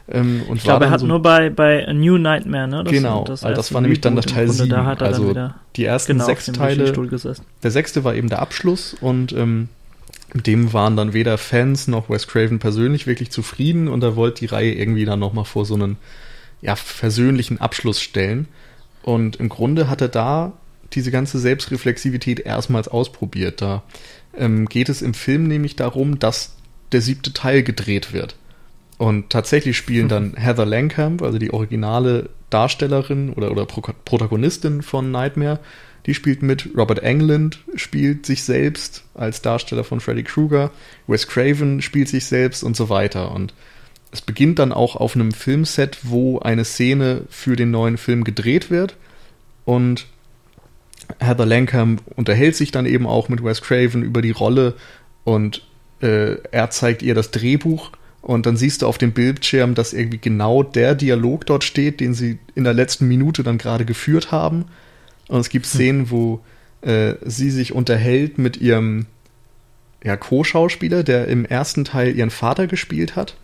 Ähm, ich glaube, er hat so nur bei, bei A New Nightmare, ne? Das genau, das, also das war nämlich dann das Teil 7. Da hat er also dann wieder die ersten genau, sechs Teile. Der sechste war eben der Abschluss und ähm, mit dem waren dann weder Fans noch Wes Craven persönlich wirklich zufrieden und er wollte die Reihe irgendwie dann nochmal vor so einen ja, versöhnlichen Abschluss stellen. Und im Grunde hat er da diese ganze Selbstreflexivität erstmals ausprobiert. Da ähm, geht es im Film nämlich darum, dass der siebte Teil gedreht wird. Und tatsächlich spielen dann Heather Langham, also die originale Darstellerin oder, oder Pro Protagonistin von Nightmare, die spielt mit. Robert Englund spielt sich selbst als Darsteller von Freddy Krueger. Wes Craven spielt sich selbst und so weiter. Und es beginnt dann auch auf einem Filmset, wo eine Szene für den neuen Film gedreht wird. Und Heather Langham unterhält sich dann eben auch mit Wes Craven über die Rolle und äh, er zeigt ihr das Drehbuch und dann siehst du auf dem Bildschirm, dass irgendwie genau der Dialog dort steht, den sie in der letzten Minute dann gerade geführt haben. Und es gibt hm. Szenen, wo äh, sie sich unterhält mit ihrem ja, Co-Schauspieler, der im ersten Teil ihren Vater gespielt hat.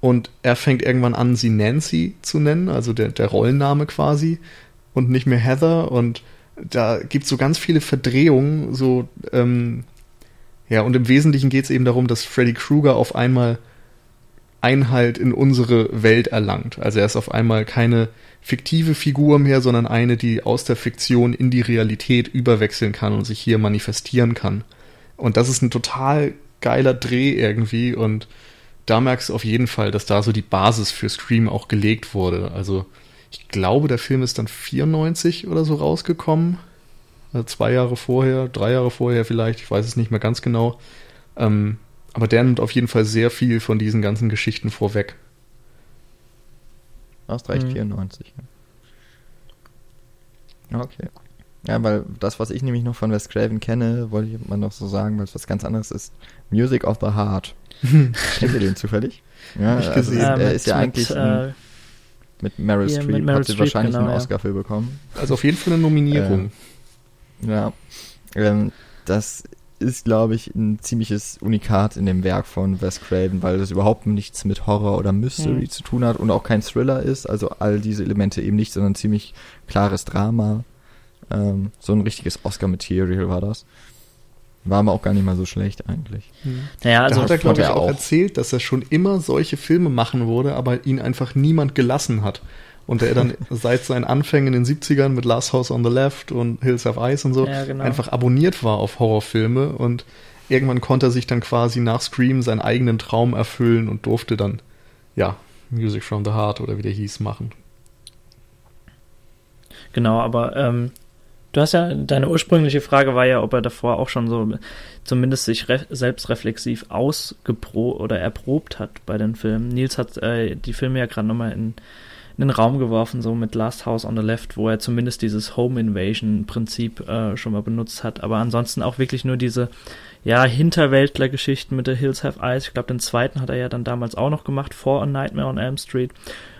Und er fängt irgendwann an, sie Nancy zu nennen, also der, der Rollenname quasi, und nicht mehr Heather. Und da gibt es so ganz viele Verdrehungen, so, ähm, ja, und im Wesentlichen geht es eben darum, dass Freddy Krueger auf einmal Einhalt in unsere Welt erlangt. Also er ist auf einmal keine fiktive Figur mehr, sondern eine, die aus der Fiktion in die Realität überwechseln kann und sich hier manifestieren kann. Und das ist ein total geiler Dreh irgendwie und da merkst du auf jeden Fall, dass da so die Basis für Scream auch gelegt wurde. Also ich glaube, der Film ist dann 94 oder so rausgekommen. Also zwei Jahre vorher, drei Jahre vorher vielleicht, ich weiß es nicht mehr ganz genau. Ähm, aber der nimmt auf jeden Fall sehr viel von diesen ganzen Geschichten vorweg. Hast recht, mhm. 94. Okay. Ja, weil das, was ich nämlich noch von Wes Craven kenne, wollte ich mal noch so sagen, weil es was ganz anderes ist. Music of the Heart. Kennt ihr den zufällig? Ja, also, er äh, ist ja mit, eigentlich ein, äh, mit Meryl Streep, mit Meryl hat sie wahrscheinlich genau, einen Oscar ja. für bekommen. Also auf jeden Fall eine Nominierung. Äh, ja. Ähm, das ist, glaube ich, ein ziemliches Unikat in dem Werk von Wes Craven, weil das überhaupt nichts mit Horror oder Mystery mhm. zu tun hat und auch kein Thriller ist, also all diese Elemente eben nicht, sondern ziemlich klares Drama. Ähm, so ein richtiges Oscar-Material war das. War aber auch gar nicht mal so schlecht eigentlich. Mhm. Naja, also da hat er, glaube ich, auch erzählt, dass er schon immer solche Filme machen wurde, aber ihn einfach niemand gelassen hat und der dann seit seinen Anfängen in den 70ern mit Last House on the Left und Hills Have Ice und so ja, genau. einfach abonniert war auf Horrorfilme und irgendwann konnte er sich dann quasi nach Scream seinen eigenen Traum erfüllen und durfte dann, ja, Music from the Heart oder wie der hieß, machen. Genau, aber ähm, du hast ja, deine ursprüngliche Frage war ja, ob er davor auch schon so zumindest sich re selbstreflexiv ausgepro oder erprobt hat bei den Filmen. Nils hat äh, die Filme ja gerade nochmal in in den Raum geworfen, so mit Last House on the Left, wo er zumindest dieses Home Invasion Prinzip äh, schon mal benutzt hat, aber ansonsten auch wirklich nur diese ja, Hinterwäldler-Geschichten mit The Hills Have Eyes. Ich glaube, den zweiten hat er ja dann damals auch noch gemacht, vor A Nightmare on Elm Street.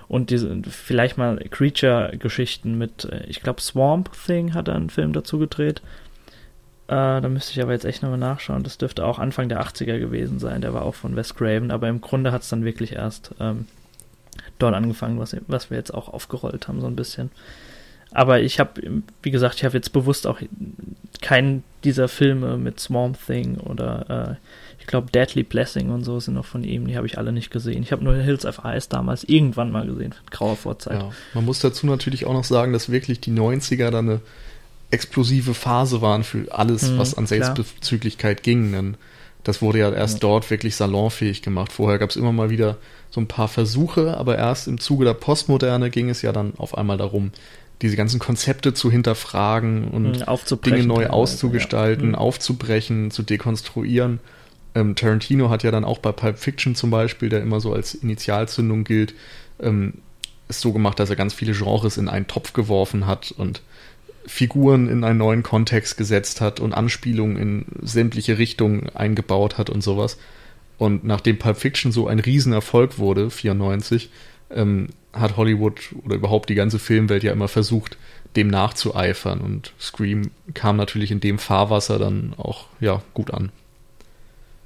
Und diese, vielleicht mal Creature-Geschichten mit, äh, ich glaube, Swamp Thing hat er einen Film dazu gedreht. Äh, da müsste ich aber jetzt echt nochmal nachschauen. Das dürfte auch Anfang der 80er gewesen sein. Der war auch von Wes Craven, aber im Grunde hat es dann wirklich erst ähm, dort angefangen, was, was wir jetzt auch aufgerollt haben, so ein bisschen. Aber ich habe, wie gesagt, ich habe jetzt bewusst auch keinen dieser Filme mit Swamp Thing oder äh, ich glaube Deadly Blessing und so sind noch von ihm, die habe ich alle nicht gesehen. Ich habe nur Hills of Ice damals irgendwann mal gesehen, grauer Vorzeit. Ja, man muss dazu natürlich auch noch sagen, dass wirklich die 90er dann eine explosive Phase waren für alles, mhm, was an Selbstbezüglichkeit ging. Denn das wurde ja erst ja. dort wirklich salonfähig gemacht. Vorher gab es immer mal wieder so ein paar Versuche, aber erst im Zuge der Postmoderne ging es ja dann auf einmal darum, diese ganzen Konzepte zu hinterfragen und mhm, Dinge neu auszugestalten, ja. Mhm. aufzubrechen, zu dekonstruieren. Ähm, Tarantino hat ja dann auch bei Pulp Fiction zum Beispiel, der immer so als Initialzündung gilt, ähm, es so gemacht, dass er ganz viele Genres in einen Topf geworfen hat und Figuren in einen neuen Kontext gesetzt hat und Anspielungen in sämtliche Richtungen eingebaut hat und sowas. Und nachdem Pulp Fiction so ein Riesenerfolg wurde, 94, ähm, hat Hollywood oder überhaupt die ganze Filmwelt ja immer versucht, dem nachzueifern. Und Scream kam natürlich in dem Fahrwasser dann auch ja gut an.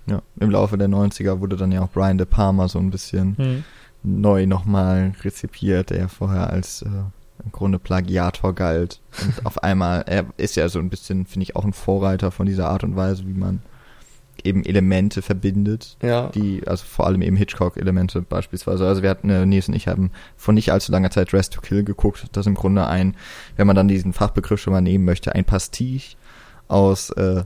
Ja, im Laufe der 90er wurde dann ja auch Brian De Palma so ein bisschen hm. neu nochmal rezipiert, der ja vorher als äh, im Grunde Plagiator galt. Und auf einmal, er ist ja so ein bisschen, finde ich, auch ein Vorreiter von dieser Art und Weise, wie man eben Elemente verbindet, ja. die, also vor allem eben Hitchcock-Elemente beispielsweise. Also wir hatten, äh, Nils und ich haben vor nicht allzu langer Zeit Dress to Kill geguckt, das im Grunde ein, wenn man dann diesen Fachbegriff schon mal nehmen möchte, ein Pastiche aus äh,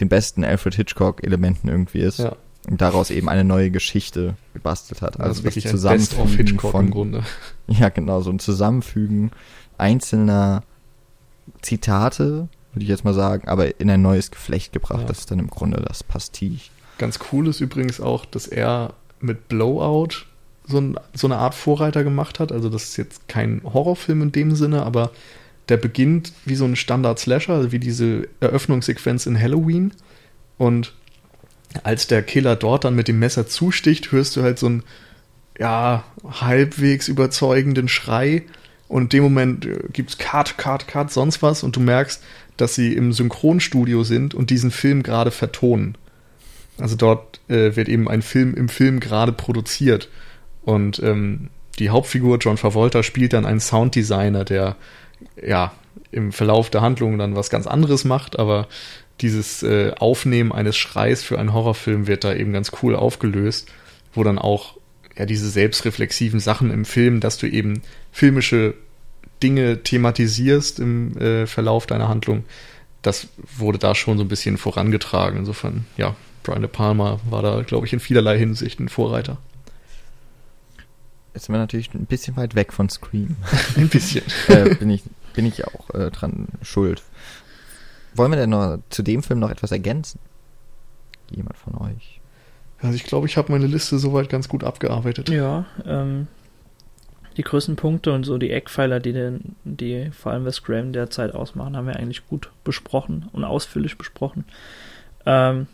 den besten Alfred Hitchcock-Elementen irgendwie ist. Ja und daraus eben eine neue Geschichte gebastelt hat. Also wirklich Zusammenfügen von Grunde. Ja, genau, so ein Zusammenfügen einzelner Zitate, würde ich jetzt mal sagen, aber in ein neues Geflecht gebracht. Ja. Das ist dann im Grunde das Pastiche. Ganz cool ist übrigens auch, dass er mit Blowout so, ein, so eine Art Vorreiter gemacht hat. Also das ist jetzt kein Horrorfilm in dem Sinne, aber der beginnt wie so ein Standard-Slasher, also wie diese Eröffnungssequenz in Halloween. Und als der Killer dort dann mit dem Messer zusticht, hörst du halt so einen, ja, halbwegs überzeugenden Schrei. Und in dem Moment äh, gibt's Cut, Cut, Cut, sonst was. Und du merkst, dass sie im Synchronstudio sind und diesen Film gerade vertonen. Also dort äh, wird eben ein Film im Film gerade produziert. Und ähm, die Hauptfigur John Travolta spielt dann einen Sounddesigner, der ja im Verlauf der Handlung dann was ganz anderes macht, aber dieses äh, Aufnehmen eines Schreis für einen Horrorfilm wird da eben ganz cool aufgelöst, wo dann auch ja, diese selbstreflexiven Sachen im Film, dass du eben filmische Dinge thematisierst im äh, Verlauf deiner Handlung, das wurde da schon so ein bisschen vorangetragen. Insofern, ja, Brian De Palma war da, glaube ich, in vielerlei Hinsicht ein Vorreiter. Jetzt sind wir natürlich ein bisschen weit weg von Scream. ein bisschen. äh, bin, ich, bin ich auch äh, dran schuld. Wollen wir denn noch zu dem Film noch etwas ergänzen? Jemand von euch? Also ich glaube, ich habe meine Liste soweit ganz gut abgearbeitet. Ja, ähm, die größten Punkte und so die Eckpfeiler, die, den, die vor allem Wes Graham derzeit ausmachen, haben wir eigentlich gut besprochen und ausführlich besprochen. Ähm,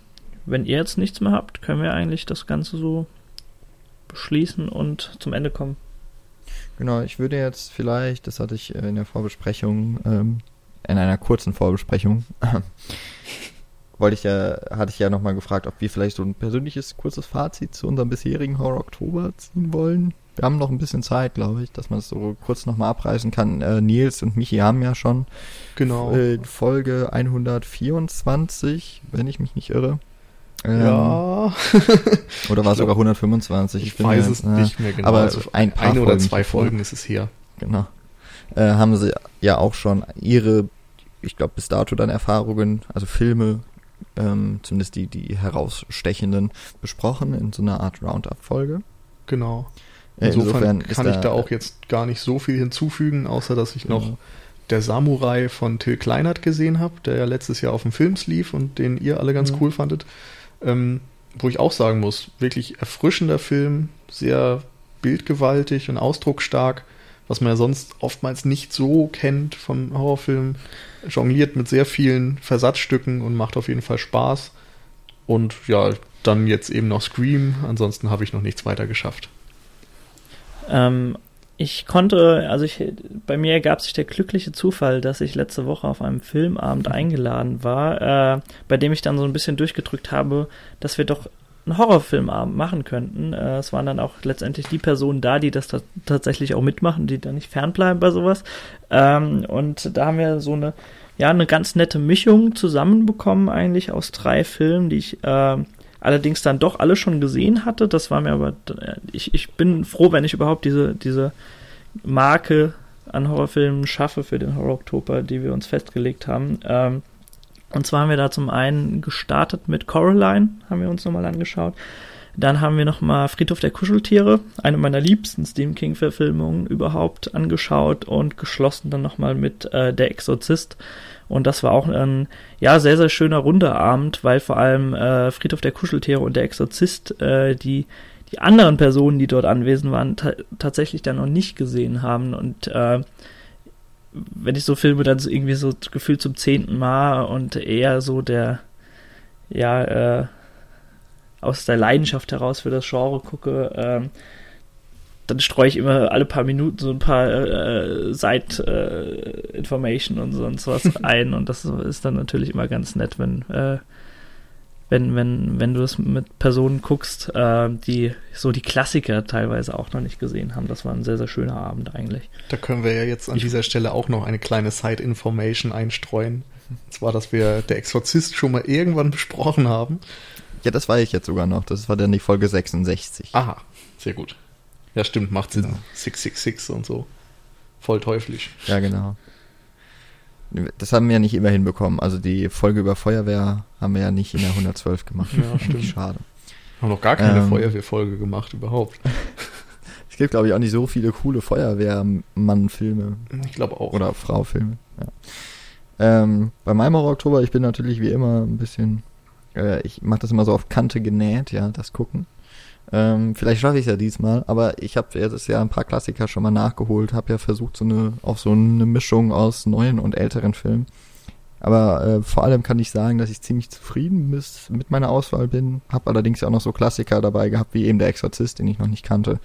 wenn ihr jetzt nichts mehr habt, können wir eigentlich das Ganze so beschließen und zum Ende kommen. Genau, ich würde jetzt vielleicht, das hatte ich in der Vorbesprechung, ähm, in einer kurzen Vorbesprechung, wollte ich ja, hatte ich ja nochmal gefragt, ob wir vielleicht so ein persönliches kurzes Fazit zu unserem bisherigen Horror Oktober ziehen wollen. Wir haben noch ein bisschen Zeit, glaube ich, dass man es so kurz nochmal abreißen kann. Äh, Nils und Michi haben ja schon genau. äh, Folge 124, wenn ich mich nicht irre. Ähm, ja. oder war es sogar 125? Ich, ich weiß es ja, nicht mehr genau. Aber also ein paar eine oder zwei Folgen ist es her. Genau. Äh, haben sie ja auch schon ihre, ich glaube bis dato dann Erfahrungen, also Filme, ähm, zumindest die, die herausstechenden, besprochen in so einer Art Roundup-Folge. Genau. Insofern, Insofern kann ich da auch jetzt gar nicht so viel hinzufügen, außer dass ich noch ja. der Samurai von Till Kleinert gesehen habe, der ja letztes Jahr auf dem Films lief und den ihr alle ganz ja. cool fandet. Ähm, wo ich auch sagen muss, wirklich erfrischender Film, sehr bildgewaltig und ausdrucksstark, was man ja sonst oftmals nicht so kennt von Horrorfilmen. Jongliert mit sehr vielen Versatzstücken und macht auf jeden Fall Spaß. Und ja, dann jetzt eben noch Scream. Ansonsten habe ich noch nichts weiter geschafft. Ähm, ich konnte, also ich, bei mir ergab sich der glückliche Zufall, dass ich letzte Woche auf einem Filmabend eingeladen war, äh, bei dem ich dann so ein bisschen durchgedrückt habe, dass wir doch einen Horrorfilmabend machen könnten. Äh, es waren dann auch letztendlich die Personen da, die das tatsächlich auch mitmachen, die da nicht fernbleiben bei sowas. Ähm, und da haben wir so eine, ja, eine ganz nette Mischung zusammenbekommen eigentlich aus drei Filmen, die ich äh, allerdings dann doch alle schon gesehen hatte. Das war mir aber, ich, ich bin froh, wenn ich überhaupt diese, diese Marke an Horrorfilmen schaffe für den Horror Oktober, die wir uns festgelegt haben. Ähm, und zwar haben wir da zum einen gestartet mit Coraline, haben wir uns nochmal angeschaut. Dann haben wir nochmal Friedhof der Kuscheltiere, eine meiner liebsten Stephen King-Verfilmungen überhaupt angeschaut und geschlossen dann nochmal mit äh, Der Exorzist. Und das war auch ein ja sehr, sehr schöner runder Abend, weil vor allem äh, Friedhof der Kuscheltiere und der Exorzist äh, die die anderen Personen, die dort anwesend waren, ta tatsächlich dann noch nicht gesehen haben. Und äh, wenn ich so Filme dann so irgendwie so gefühlt zum zehnten Mal und eher so der, ja, äh, aus der Leidenschaft heraus für das Genre gucke, äh, dann streue ich immer alle paar Minuten so ein paar äh, Side-Information äh, und sonst was ein und das ist dann natürlich immer ganz nett, wenn äh, wenn, wenn, wenn du es mit Personen guckst, äh, die so die Klassiker teilweise auch noch nicht gesehen haben. Das war ein sehr, sehr schöner Abend eigentlich. Da können wir ja jetzt an ich, dieser Stelle auch noch eine kleine Side-Information einstreuen. Und zwar, dass wir der Exorzist schon mal irgendwann besprochen haben. Ja, das war ich jetzt sogar noch. Das war dann die Folge 66. Aha, sehr gut. Ja, stimmt, macht Sinn. Genau. 666 und so. Voll teuflisch. Ja, genau. Das haben wir ja nicht immer hinbekommen. Also die Folge über Feuerwehr haben wir ja nicht in der 112 gemacht. Ja, stimmt. Schade. Haben noch gar keine ähm, Feuerwehrfolge gemacht überhaupt. es gibt, glaube ich, auch nicht so viele coole Feuerwehrmann-Filme. Ich glaube auch. Oder Frau-Filme. Ja. Ähm, bei meinem Horror Oktober, ich bin natürlich wie immer ein bisschen, äh, ich mache das immer so auf Kante genäht, ja, das Gucken. Ähm, vielleicht schaffe ich es ja diesmal, aber ich habe jetzt ja ein paar Klassiker schon mal nachgeholt, habe ja versucht, so eine, auch so eine Mischung aus neuen und älteren Filmen. Aber äh, vor allem kann ich sagen, dass ich ziemlich zufrieden mit, mit meiner Auswahl bin. Hab allerdings auch noch so Klassiker dabei gehabt, wie eben der Exorzist, den ich noch nicht kannte.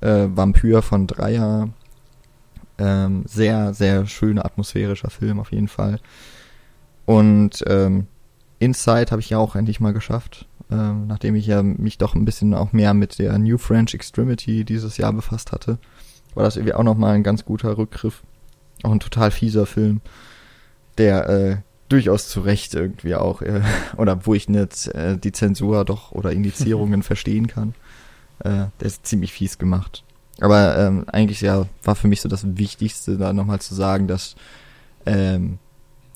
Äh, Vampyr von Dreier. Ähm, sehr, sehr schöner atmosphärischer Film auf jeden Fall. Und ähm, Inside habe ich ja auch endlich mal geschafft ähm, nachdem ich ja mich doch ein bisschen auch mehr mit der New French Extremity dieses Jahr befasst hatte, war das irgendwie auch nochmal ein ganz guter Rückgriff. Auch ein total fieser Film, der äh, durchaus zu Recht irgendwie auch, äh, oder wo ich nicht äh, die Zensur doch oder Indizierungen verstehen kann. Äh, der ist ziemlich fies gemacht. Aber ähm, eigentlich ja war für mich so das Wichtigste, da nochmal zu sagen, dass ähm,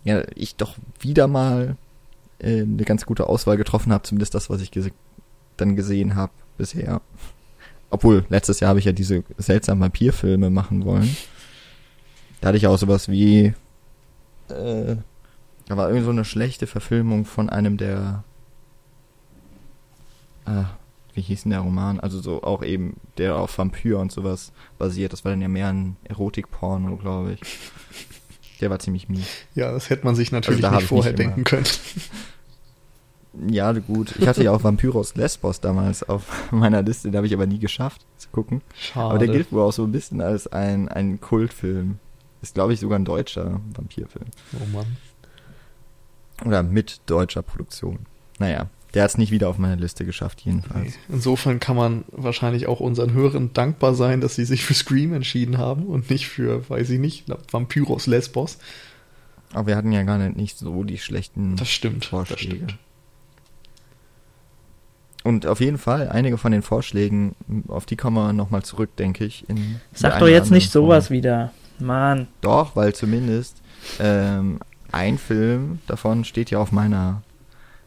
ja, ich doch wieder mal äh, eine ganz gute Auswahl getroffen habe, zumindest das, was ich gese dann gesehen habe bisher. Obwohl, letztes Jahr habe ich ja diese seltsamen Vampirfilme machen wollen. Da hatte ich auch sowas wie äh, da war irgendwie so eine schlechte Verfilmung von einem der ah, wie hieß denn der Roman? Also so auch eben, der auf Vampir und sowas basiert. Das war dann ja mehr ein Erotikporno, glaube ich. Der war ziemlich mies. Ja, das hätte man sich natürlich also nicht vorher nicht denken können. Ja, gut. Ich hatte ja auch Vampyros Lesbos damals auf meiner Liste, den habe ich aber nie geschafft zu gucken. Schade. Aber der gilt wohl auch so ein bisschen als ein, ein Kultfilm. Ist, glaube ich, sogar ein deutscher Vampirfilm. Oh Mann. Oder mit deutscher Produktion. Naja, der hat es nicht wieder auf meine Liste geschafft, jedenfalls. Nee. Insofern kann man wahrscheinlich auch unseren Hörern dankbar sein, dass sie sich für Scream entschieden haben und nicht für, weiß ich nicht, Vampyros Lesbos. Aber wir hatten ja gar nicht, nicht so die schlechten das stimmt, Vorschläge. Das stimmt. Und auf jeden Fall, einige von den Vorschlägen, auf die kommen wir nochmal zurück, denke ich. Sag doch jetzt nicht sowas Form. wieder. Mann. Doch, weil zumindest ähm, ein Film davon steht ja auf meiner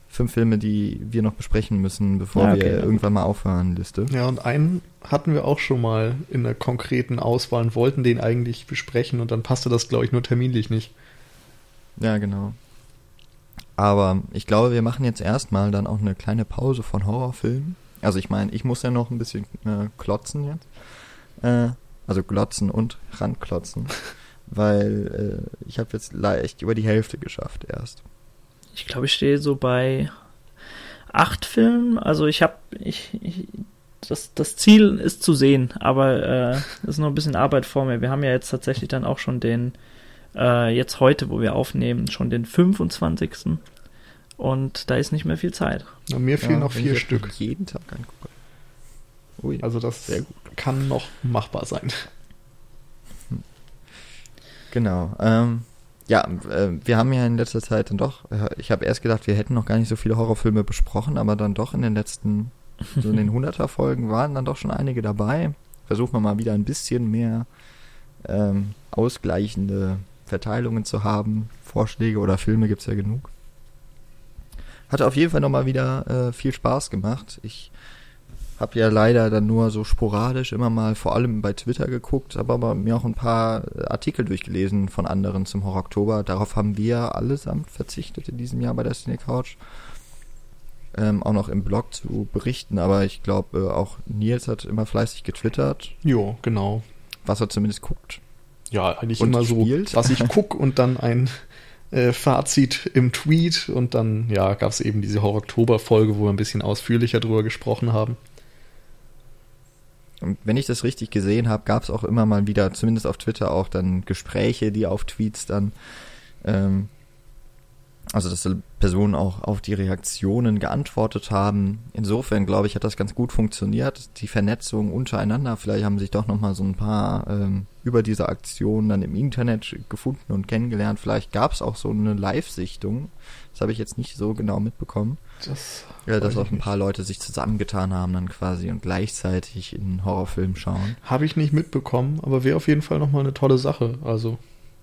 fünf Filme, die wir noch besprechen müssen, bevor ja, okay, wir ja. irgendwann mal aufhören, Liste. Ja, und einen hatten wir auch schon mal in der konkreten Auswahl und wollten den eigentlich besprechen und dann passte das, glaube ich, nur terminlich nicht. Ja, genau. Aber ich glaube, wir machen jetzt erstmal dann auch eine kleine Pause von Horrorfilmen. Also ich meine, ich muss ja noch ein bisschen äh, klotzen jetzt. Äh, also glotzen und ranklotzen. weil äh, ich habe jetzt leicht über die Hälfte geschafft erst ich glaube, ich stehe so bei acht Filmen. Also ich habe, ich, ich, das, das Ziel ist zu sehen, aber äh, ist noch ein bisschen Arbeit vor mir. Wir haben ja jetzt tatsächlich dann auch schon den, äh, jetzt heute, wo wir aufnehmen, schon den 25. Und da ist nicht mehr viel Zeit. Ja, mir fehlen ja, noch vier Stück. Jeden Tag angucke. Ui, also das kann noch machbar sein. Genau. Ähm, ja, äh, wir haben ja in letzter Zeit dann doch, äh, ich habe erst gedacht, wir hätten noch gar nicht so viele Horrorfilme besprochen, aber dann doch in den letzten, so in den 100er Folgen waren dann doch schon einige dabei. Versuchen wir mal wieder ein bisschen mehr ähm, ausgleichende Verteilungen zu haben. Vorschläge oder Filme gibt's ja genug. Hatte auf jeden Fall nochmal wieder äh, viel Spaß gemacht. Ich habe ja leider dann nur so sporadisch immer mal vor allem bei Twitter geguckt, aber mir auch ein paar Artikel durchgelesen von anderen zum Horror Oktober. Darauf haben wir allesamt verzichtet in diesem Jahr bei der Cine Couch. Ähm, auch noch im Blog zu berichten, aber ich glaube, äh, auch Nils hat immer fleißig getwittert. Jo, genau. Was er zumindest guckt. Ja, eigentlich immer spielt. so, was ich gucke und dann ein äh, Fazit im Tweet und dann, ja, gab es eben diese Horror-Oktober-Folge, wo wir ein bisschen ausführlicher drüber gesprochen haben. Und wenn ich das richtig gesehen habe, gab es auch immer mal wieder, zumindest auf Twitter auch dann Gespräche, die auf Tweets dann, ähm, also dass Personen auch auf die Reaktionen geantwortet haben. Insofern glaube ich, hat das ganz gut funktioniert. Die Vernetzung untereinander, vielleicht haben sich doch noch mal so ein paar ähm, über diese Aktion dann im Internet gefunden und kennengelernt. Vielleicht gab es auch so eine Live-Sichtung. Das habe ich jetzt nicht so genau mitbekommen. Das ja, dass auch ein paar Leute sich zusammengetan haben dann quasi und gleichzeitig in Horrorfilm schauen. Habe ich nicht mitbekommen, aber wäre auf jeden Fall nochmal eine tolle Sache. Also,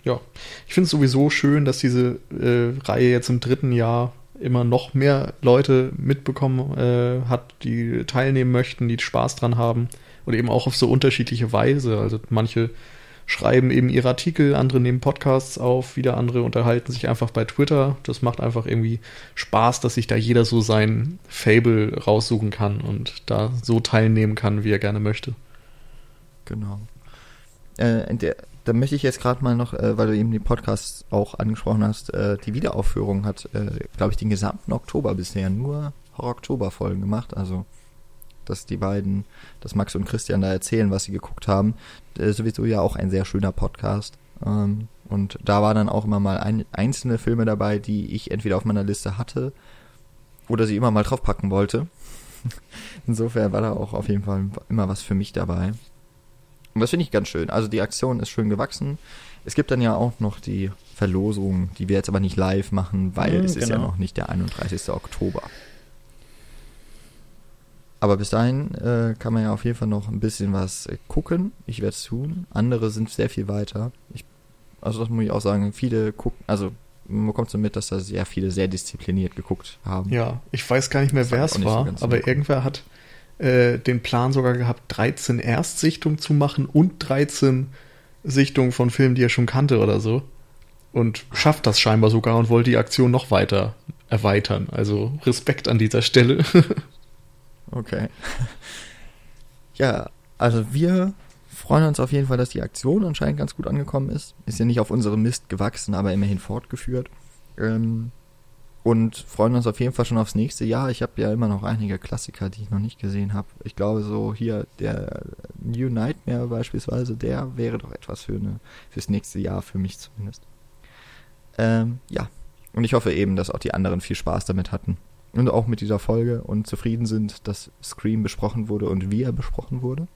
ja. Ich finde es sowieso schön, dass diese äh, Reihe jetzt im dritten Jahr immer noch mehr Leute mitbekommen äh, hat, die teilnehmen möchten, die Spaß dran haben. Und eben auch auf so unterschiedliche Weise. Also manche schreiben eben ihre Artikel, andere nehmen Podcasts auf, wieder andere unterhalten sich einfach bei Twitter. Das macht einfach irgendwie Spaß, dass sich da jeder so sein Fable raussuchen kann und da so teilnehmen kann, wie er gerne möchte. Genau. Äh, der, da möchte ich jetzt gerade mal noch, äh, weil du eben den Podcast auch angesprochen hast, äh, die Wiederaufführung hat, äh, glaube ich, den gesamten Oktober bisher nur Horror-Oktober-Folgen gemacht. Also dass die beiden, dass Max und Christian da erzählen, was sie geguckt haben. Das ist sowieso ja auch ein sehr schöner Podcast. Ähm, und da waren dann auch immer mal ein, einzelne Filme dabei, die ich entweder auf meiner Liste hatte oder sie immer mal draufpacken wollte. Insofern war da auch auf jeden Fall immer was für mich dabei. Und das finde ich ganz schön. Also die Aktion ist schön gewachsen. Es gibt dann ja auch noch die Verlosung, die wir jetzt aber nicht live machen, weil mhm, es genau. ist ja genau. noch nicht der 31. Oktober. Aber bis dahin äh, kann man ja auf jeden Fall noch ein bisschen was äh, gucken. Ich werde es tun. Andere sind sehr viel weiter. Ich, also das muss ich auch sagen. Viele gucken, also man bekommt so mit, dass da sehr viele sehr diszipliniert geguckt haben. Ja, ich weiß gar nicht mehr, wer es war, so aber irgendwer hat äh, den Plan sogar gehabt, 13 Erstsichtungen zu machen und 13 Sichtungen von Filmen, die er schon kannte oder so. Und schafft das scheinbar sogar und wollte die Aktion noch weiter erweitern. Also Respekt an dieser Stelle. okay. Ja, also wir freuen uns auf jeden Fall, dass die Aktion anscheinend ganz gut angekommen ist. Ist ja nicht auf unserem Mist gewachsen, aber immerhin fortgeführt. Ähm, und freuen uns auf jeden Fall schon aufs nächste Jahr. Ich habe ja immer noch einige Klassiker, die ich noch nicht gesehen habe. Ich glaube so hier der New Nightmare beispielsweise, der wäre doch etwas für eine fürs nächste Jahr für mich zumindest. Ähm, ja, und ich hoffe eben, dass auch die anderen viel Spaß damit hatten und auch mit dieser Folge und zufrieden sind, dass Scream besprochen wurde und wie er besprochen wurde.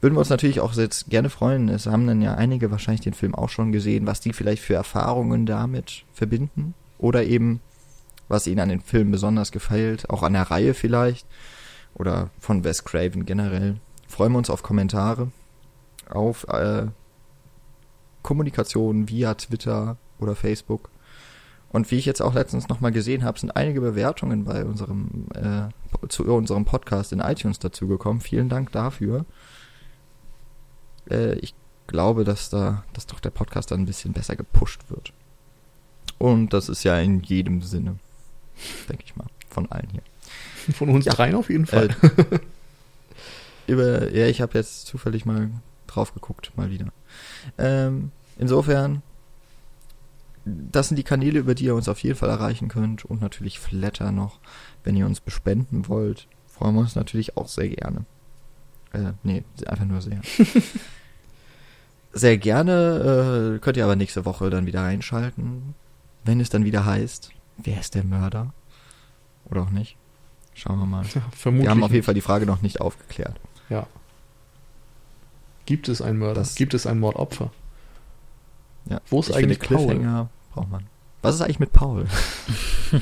Würden wir uns natürlich auch jetzt gerne freuen. Es haben dann ja einige wahrscheinlich den Film auch schon gesehen, was die vielleicht für Erfahrungen damit verbinden oder eben, was ihnen an den Film besonders gefällt, auch an der Reihe vielleicht oder von Wes Craven generell. Freuen wir uns auf Kommentare, auf äh, Kommunikation via Twitter oder Facebook. Und wie ich jetzt auch letztens nochmal gesehen habe, sind einige Bewertungen bei unserem äh, zu unserem Podcast in iTunes dazugekommen. Vielen Dank dafür. Äh, ich glaube, dass da, dass doch der Podcast dann ein bisschen besser gepusht wird. Und das ist ja in jedem Sinne, denke ich mal, von allen hier. Von uns ja. dreien auf jeden Fall. Äh, über, ja, ich habe jetzt zufällig mal drauf geguckt, mal wieder. Ähm, insofern, das sind die Kanäle, über die ihr uns auf jeden Fall erreichen könnt. Und natürlich Flatter noch, wenn ihr uns bespenden wollt. Freuen wir uns natürlich auch sehr gerne. Äh, nee, einfach nur sehr. sehr gerne. Äh, könnt ihr aber nächste Woche dann wieder einschalten wenn es dann wieder heißt, wer ist der Mörder? Oder auch nicht? Schauen wir mal. Ja, vermutlich wir haben auf jeden Fall die Frage noch nicht aufgeklärt. Ja. Gibt es einen Mörder? Das Gibt es ein Mordopfer? Ja. Wo ist ich eigentlich finde, Cliffhanger braucht man. Was ist eigentlich mit Paul?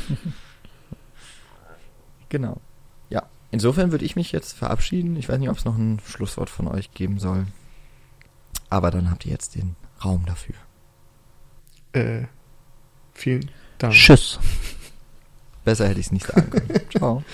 genau. Ja. Insofern würde ich mich jetzt verabschieden. Ich weiß nicht, ob es noch ein Schlusswort von euch geben soll. Aber dann habt ihr jetzt den Raum dafür. Äh, Vielen Dank. Tschüss. Besser hätte ich es nicht sagen können. Ciao.